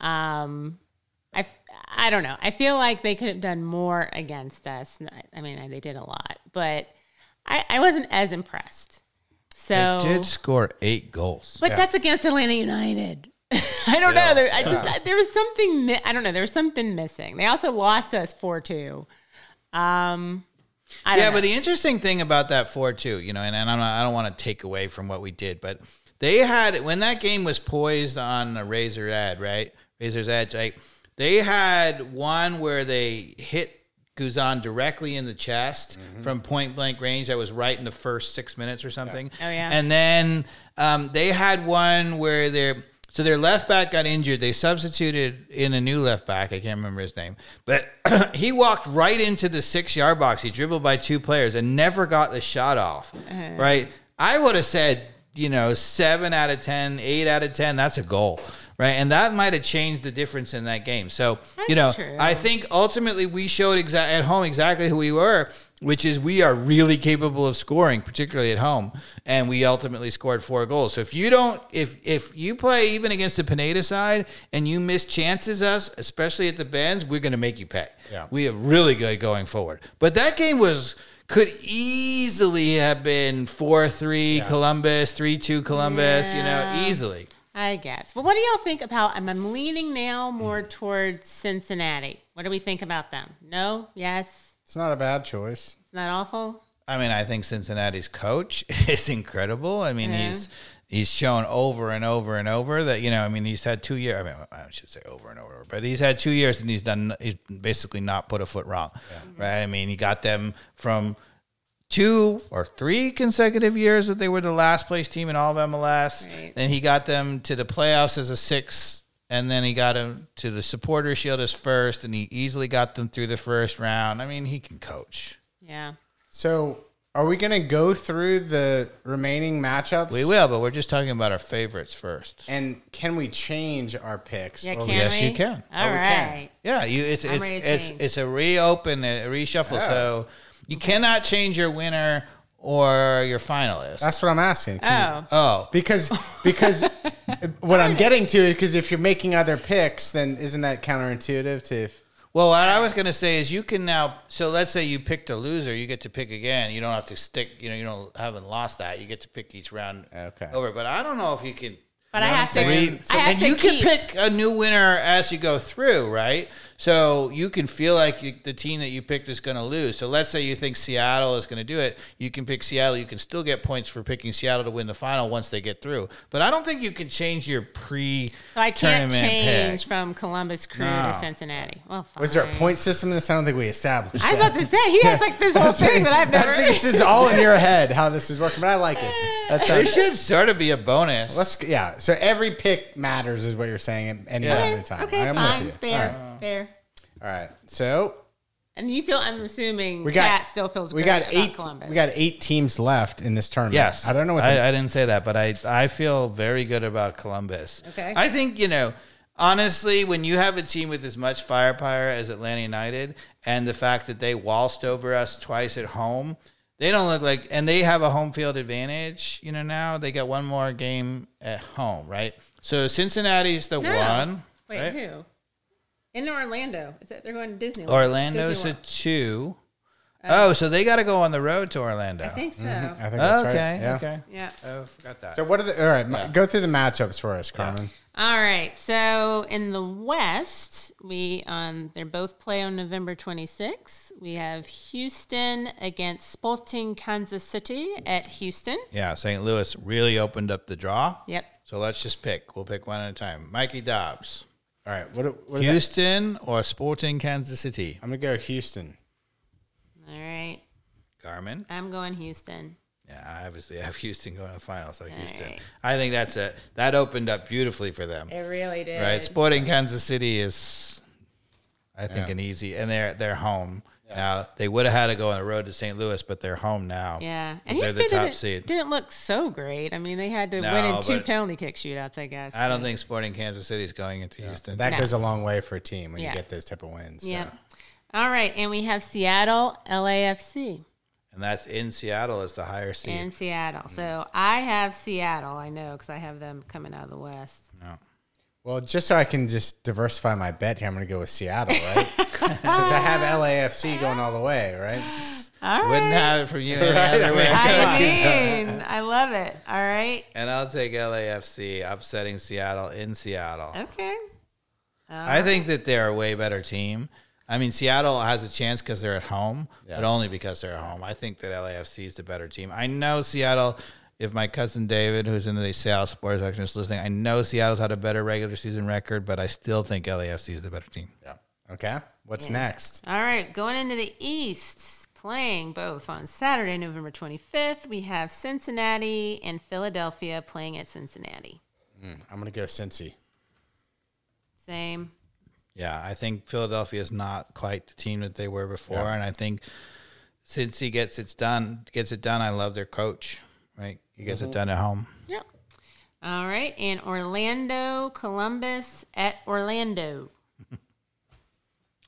Um, I I don't know. I feel like they could have done more against us. I mean, they did a lot, but I, I wasn't as impressed. So They did score eight goals. but that's against Atlanta United. [laughs] I don't know. There, I just there was something. mi- I don't know. There was something missing. They also lost us four two. Um, Yeah, know. but the interesting thing about that four two, you know, and, and I'm not, I don't want to take away from what we did, but they had when that game was poised on a Razor Edge, right? Razor's Edge, like they had one where they hit Guzan directly in the chest from point blank range. That was right in the first six minutes or something. Oh, yeah. And then um, they had one where their so their left back got injured. They substituted in a new left back. I can't remember his name, but [clears throat] he walked right into the six yard box. He dribbled by two players and never got the shot off. Uh-huh. Right? I would have said you know seven out of 10, 8 out of ten. That's a goal. Right, and that might have changed the difference in that game. So you know, true. I think ultimately we showed exa- at home exactly who we were, which is we are really capable of scoring, particularly at home, and we ultimately scored four goals. So if you don't, if if you play even against the Pineda side and you miss chances, us especially at the bends, we're going to make you pay. Yeah. we are really good going forward. But that game was could easily have been four three Columbus, three two Columbus. You know, easily. I guess. Well, what do y'all think about? I'm, I'm leaning now more towards Cincinnati. What do we think about them? No, yes, It's not a bad choice. it's not awful. I mean, I think Cincinnati's coach [laughs] is incredible. I mean, Yeah. he's he's shown over and over and over that you know. I mean, he's had two years. I mean, I should say over and over, but he's had two years and he's done. He's basically not put a foot wrong, right? I mean, he got them from two or three consecutive years that they were the last place team in all of MLS. Right. Then he got them to the playoffs as a six. And then he got them to the supporter shield as first, and he easily got them through the first round. I mean, he can coach. Yeah. So, are we going to go through the remaining matchups? We will, but we're just talking about our favorites first. And can we change our picks? Yeah, can Yes, we? you can. Oh, all Oh, right. can. Yeah, you. It's I'm it's it's, it's a reopen, a reshuffle. So you cannot change your winner or your finalist. That's what I'm asking. Can you- Oh, oh, because because [laughs] what I'm getting to is because if you're making other picks, then isn't that counterintuitive to? If, well, what I was going to say is you can now. So let's say you picked a loser, you get to pick again. You don't have to stick. You know, you don't haven't lost that. You get to pick each round Okay. over. But I don't know if you can. But I know have to. I'm? I have and to you keep, can pick a new winner as you go through, right? So you can feel like you, the team that you picked is going to lose. So let's say you think Seattle is going to do it. You can pick Seattle. You can still get points for picking Seattle to win the final once they get through. But I don't think you can change your pre. So I can't change pick. from Columbus Crew No. to Cincinnati. Well, fine. Was there a point system in this? I don't think we established. I was that. about to say he has like this [laughs] whole thing that I've never. I think this is all in your head how this is working, but I like it. That's [laughs] It should sort of be a bonus. Let's yeah. So every pick matters, is what you're saying. At any Yeah. moment okay, time. okay, I'm fine, with you. fair, All right. fair. All right. So And you feel? I'm assuming we got Cat still feels we great got about eight. Columbus. We got eight teams left in this tournament. Yes, I don't know what. I, I didn't say that, but I I feel very good about Columbus. Okay. I think you know honestly when you have a team with as much firepower as Atlanta United and the fact that they waltzed over us twice at home, they don't look like and they have a home field advantage. You know now they got one more game at home, right? So Cincinnati's the No. one. Wait, right? who? In Orlando. Is that they're going to Disneyland? Orlando's Disney a World. two. Uh, oh, so they got to go on the road to Orlando. I think so. Mm-hmm. I think that's okay, right. Yeah. okay. Yeah. Oh, forgot that. So what are the? All right, ma- go through the matchups for us, Carmen. All right. So in the West, we um, on they're both play on November 26th. We have Houston against Sporting Kansas City at Houston. Yeah, St. Louis really opened up the draw. Yep. So let's just pick. We'll pick one at a time. Mikey Dobbs, All right. What? what are the- Houston or Sporting Kansas City? I'm gonna go Houston. All right. Carmen. I'm going Houston. Yeah, [laughs] I obviously have Houston going to the finals. So Houston. right. I think that's a that opened up beautifully for them. It really did. Right, Sporting Kansas City is, I think, Yeah. an easy, and they're they're home now. They would have had to go on the road to St. Louis, but they're home now. Yeah, and they're Houston the top didn't, seed. didn't look so great. I mean, they had to No, win in two penalty kick shootouts, I guess. I don't think Sporting Kansas City is going into Houston. That No. goes a long way for a team when Yeah. you get those type of wins. so. Yeah. All right, and we have Seattle LAFC and that's in Seattle as the higher seed. in Seattle. Mm. So I have Seattle. I know because I have them coming out of the West. No. Well, just so I can just diversify my bet here, I'm going to go with Seattle, right? [laughs] Since I have LAFC going all the way, right? All right. Wouldn't have it from you any [laughs] Right, other I way. mean, I [laughs] mean, I love it. All right. And I'll take LAFC upsetting Seattle in Seattle. Okay. I think that they're a way better team. I mean, Seattle has a chance because they're at home, Yeah. but only because they're at home. I think that LAFC is the better team. I know Seattle. If my cousin David, who's in the Seattle sports section, is listening, I know Seattle's had a better regular season record, but I still think LAFC is the better team. Yeah. Okay. What's next? All right. Going into the East, playing both on Saturday, November 25th, we have Cincinnati and Philadelphia playing at Cincinnati. Hmm. I'm going to go Cincy. Same. Yeah, I think Philadelphia is not quite the team that they were before, Yeah. and I think since he gets it done, gets it done. I love their coach. Right, he gets it mm-hmm. done at home. Yeah. All right. And Orlando, Columbus at Orlando. [laughs]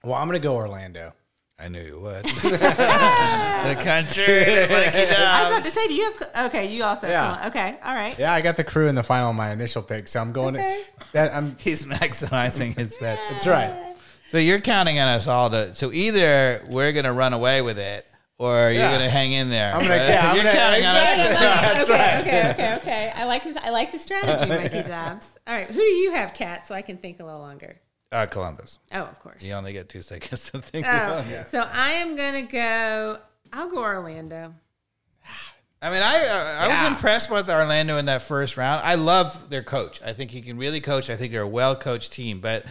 Well, I'm going to go Orlando. I knew you would. [laughs] the country, I was about to say, do you have? Okay, you also. Yeah. Have, okay, all right. Yeah, I got the crew in the final my initial pick, so I'm going Okay. to that. I'm. [laughs] He's maximizing his bets. That's right. So you're counting on us all to. So either we're gonna run away with it, or you're Yeah. gonna hang in there. I'm gonna- yeah, I'm you're gonna- counting on us. To exactly. That's okay, right. okay, okay, okay. I like this. I like the strategy, Mikey Dobbs. All right, who do you have, Kat? So I can think a little longer. Uh, Columbus. Oh, of course. You only get two seconds to think. Oh, about it. so I am gonna go. I'll go Orlando. I mean, I uh, I was impressed with Orlando in that first round. I love their coach. I think he can really coach. I think they're a well coached team, but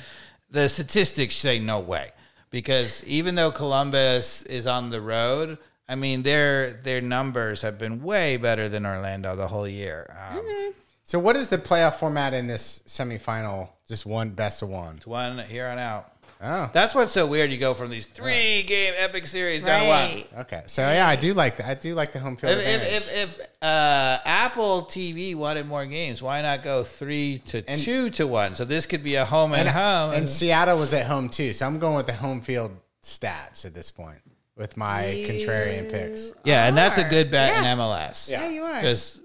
the statistics say no way because even though Columbus is on the road, I mean their their numbers have been way better than Orlando the whole year. Um, So, what is the playoff format in this semifinal? Just one best of one. One here on out. Oh, That's what's so weird. You go from these three game epic series down to one. Right. okay. So yeah, I do like that. I do like the home field If, advantage. if, if, if uh, Apple TV wanted more games, why not go three to And- two to one? So this could be a home and, home. and Seattle was at home too, so I'm going with the home field stats at this point with my contrarian picks. yeah, and that's a are. good bet Yeah. in MLS. Yeah, you are. Because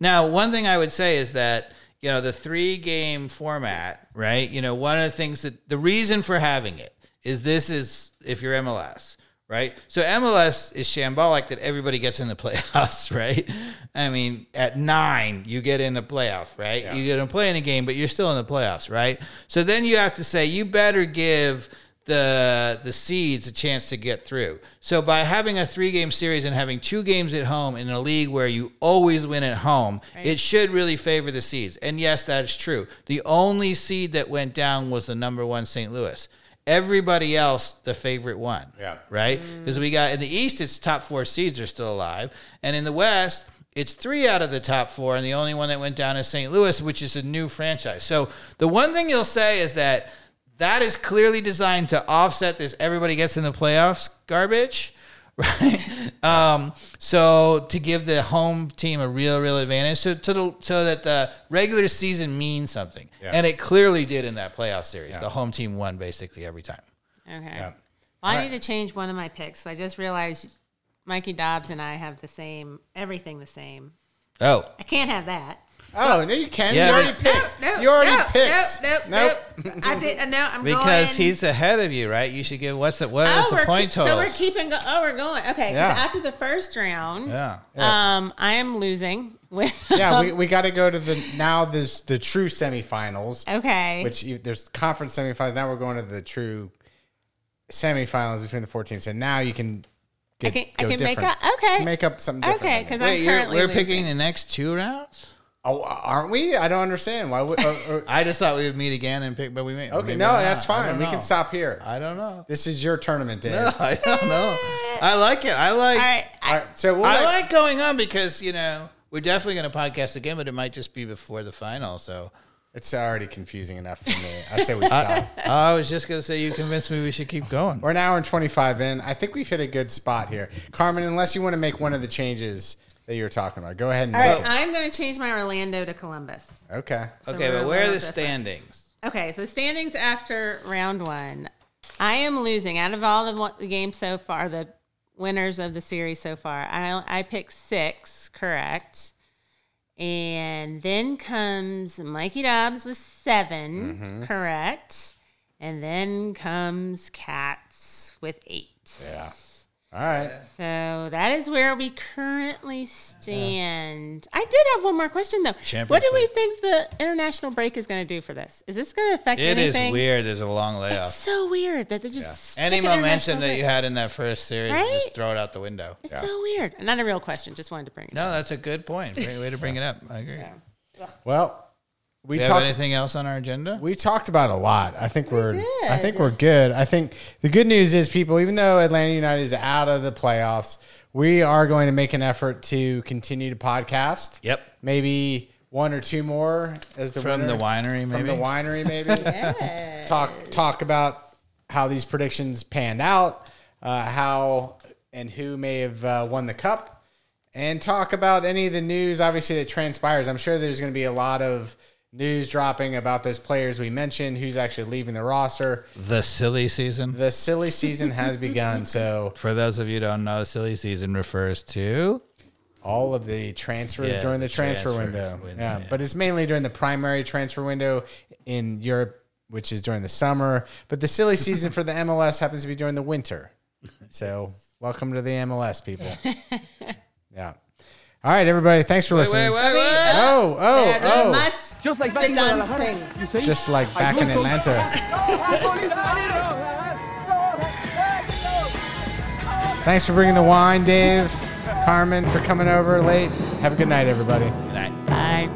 now, one thing I would say is that you know the three game format, right? You know, one of the things that the reason for having it is this is if you're MLS, right? So MLS is shambolic that everybody gets in the [laughs] playoffs, right? I mean, at nine, you get in the playoff, right? You get to play in a game, but you're still in the playoffs, right? So then you have to say, you better give the the seeds a chance to get through. So by having a three game series and having two games at home in a league where you always win at home, it should really favor the seeds. And yes, that is true. The only seed that went down was the number one St. Louis. Everybody else, the favorite one. Yeah. Right? Mm. Because we got in the East, it's top four seeds are still alive. And in the West, it's three out of the top four, and the only one that went down is St. Louis, which is a new franchise. So the one thing you'll say is that that is clearly designed to offset this everybody gets in the playoffs garbage. [laughs] Right, um, so to give the home team a real, real advantage, so to the, so that the regular season means something, Yeah. and it clearly did in that playoff series. The home team won basically every time. Okay. Yeah. Well, I Alright. need to change one of my picks. I just realized Mikey Dobbs and I have the same everything the same. Oh, I can't have that. Oh no, you can. Yeah, you already but- picked. No, no, you already no, picked. Nope, nope, nope. I did. uh, No, I'm going because going. he's ahead of you, right? You should give what's the what is Oh, the point keep, total? so we're keeping. Go- oh, we're going. Okay. 'cause Yeah. After the first round, yeah. um, I am losing with. [laughs] Yeah, we, [laughs] we got to go to the now. There's the true semifinals, okay. which you, there's conference semifinals. Now we're going to the true semifinals between the four teams. And now you can. I can. I go can make up. Okay. Make up something different. Okay, because. I'm Wait, currently we're losing. picking the next two rounds. Oh, aren't we? I don't understand why. Would, or, uh, or- uh, [laughs] I just thought we would meet again and pick, but we may. okay, no, that's fine. We can stop here. I don't know. This is your tournament, Dave. No, [laughs] I don't know. I like it. I like. All right. I, right, so we'll I let- like going on because you know we're definitely going to podcast again, but it might just be before the final. So It's already confusing enough for me. I say we stop. [laughs] I was just going to say you convinced me we should keep going. We're an hour and 25 in. I think we've hit a good spot here. Carmen, unless you want to make one of the changes that you were talking about, go ahead and all make right. it. I'm going to change my Orlando to Columbus. Okay. So Okay, we're but a where are little the different. standings? Okay, so the standings after round one. I am losing out of all the, wa- the games so far, the winners of the series so far. I, I picked six, correct. And then comes Mikey Dobbs with 7 mm-hmm. correct. And then comes Cats with eight. Yeah. All right. So that is where we currently stand. I did have one more question though. What do we think the international break is going to do for this? Is this going to affect It is anything? weird. There's a long layoff. It's so weird that they just stick Any an momentum that you had in that first series, Right? just throw it out the window. It's so weird. Not a real question. Just wanted to bring it. Up. No, up. that's a good point. Great way to bring it up. I agree. Well, we Do you have talked. anything else on our agenda? We talked about a lot. I think we're. did. I think we're good. I think the good news is, people, even though Atlanta United is out of the playoffs, we are going to make an effort to continue to podcast. Yep. Maybe one or two more as the From winner. the winery, maybe. From the winery, maybe. Talk talk about how these predictions panned out, uh, how and who may have uh, won the cup, and talk about any of the news, obviously that transpires. I'm sure there's going to be a lot of news dropping about those players we mentioned, who's actually leaving the roster. The silly season. The silly season has begun, so [laughs] For those of you who don't know, silly season refers to all of the transfers Yeah, during the, the transfer window. window, Yeah, yeah. but it's mainly during the primary transfer window in Europe, which is during the summer. But the silly season for the [laughs] MLS happens to be during the winter. So, welcome to the MLS, people. [laughs] Yeah. All right, everybody. Thanks for wait, listening. wait, wait, wait. Oh, oh, There oh! Must Just like the in Guadalajara. dancing. You see? Just like back in Atlanta. Thanks for bringing the wine, Dave. Carmen, for coming over late. Have a good night, everybody. Good night. Bye.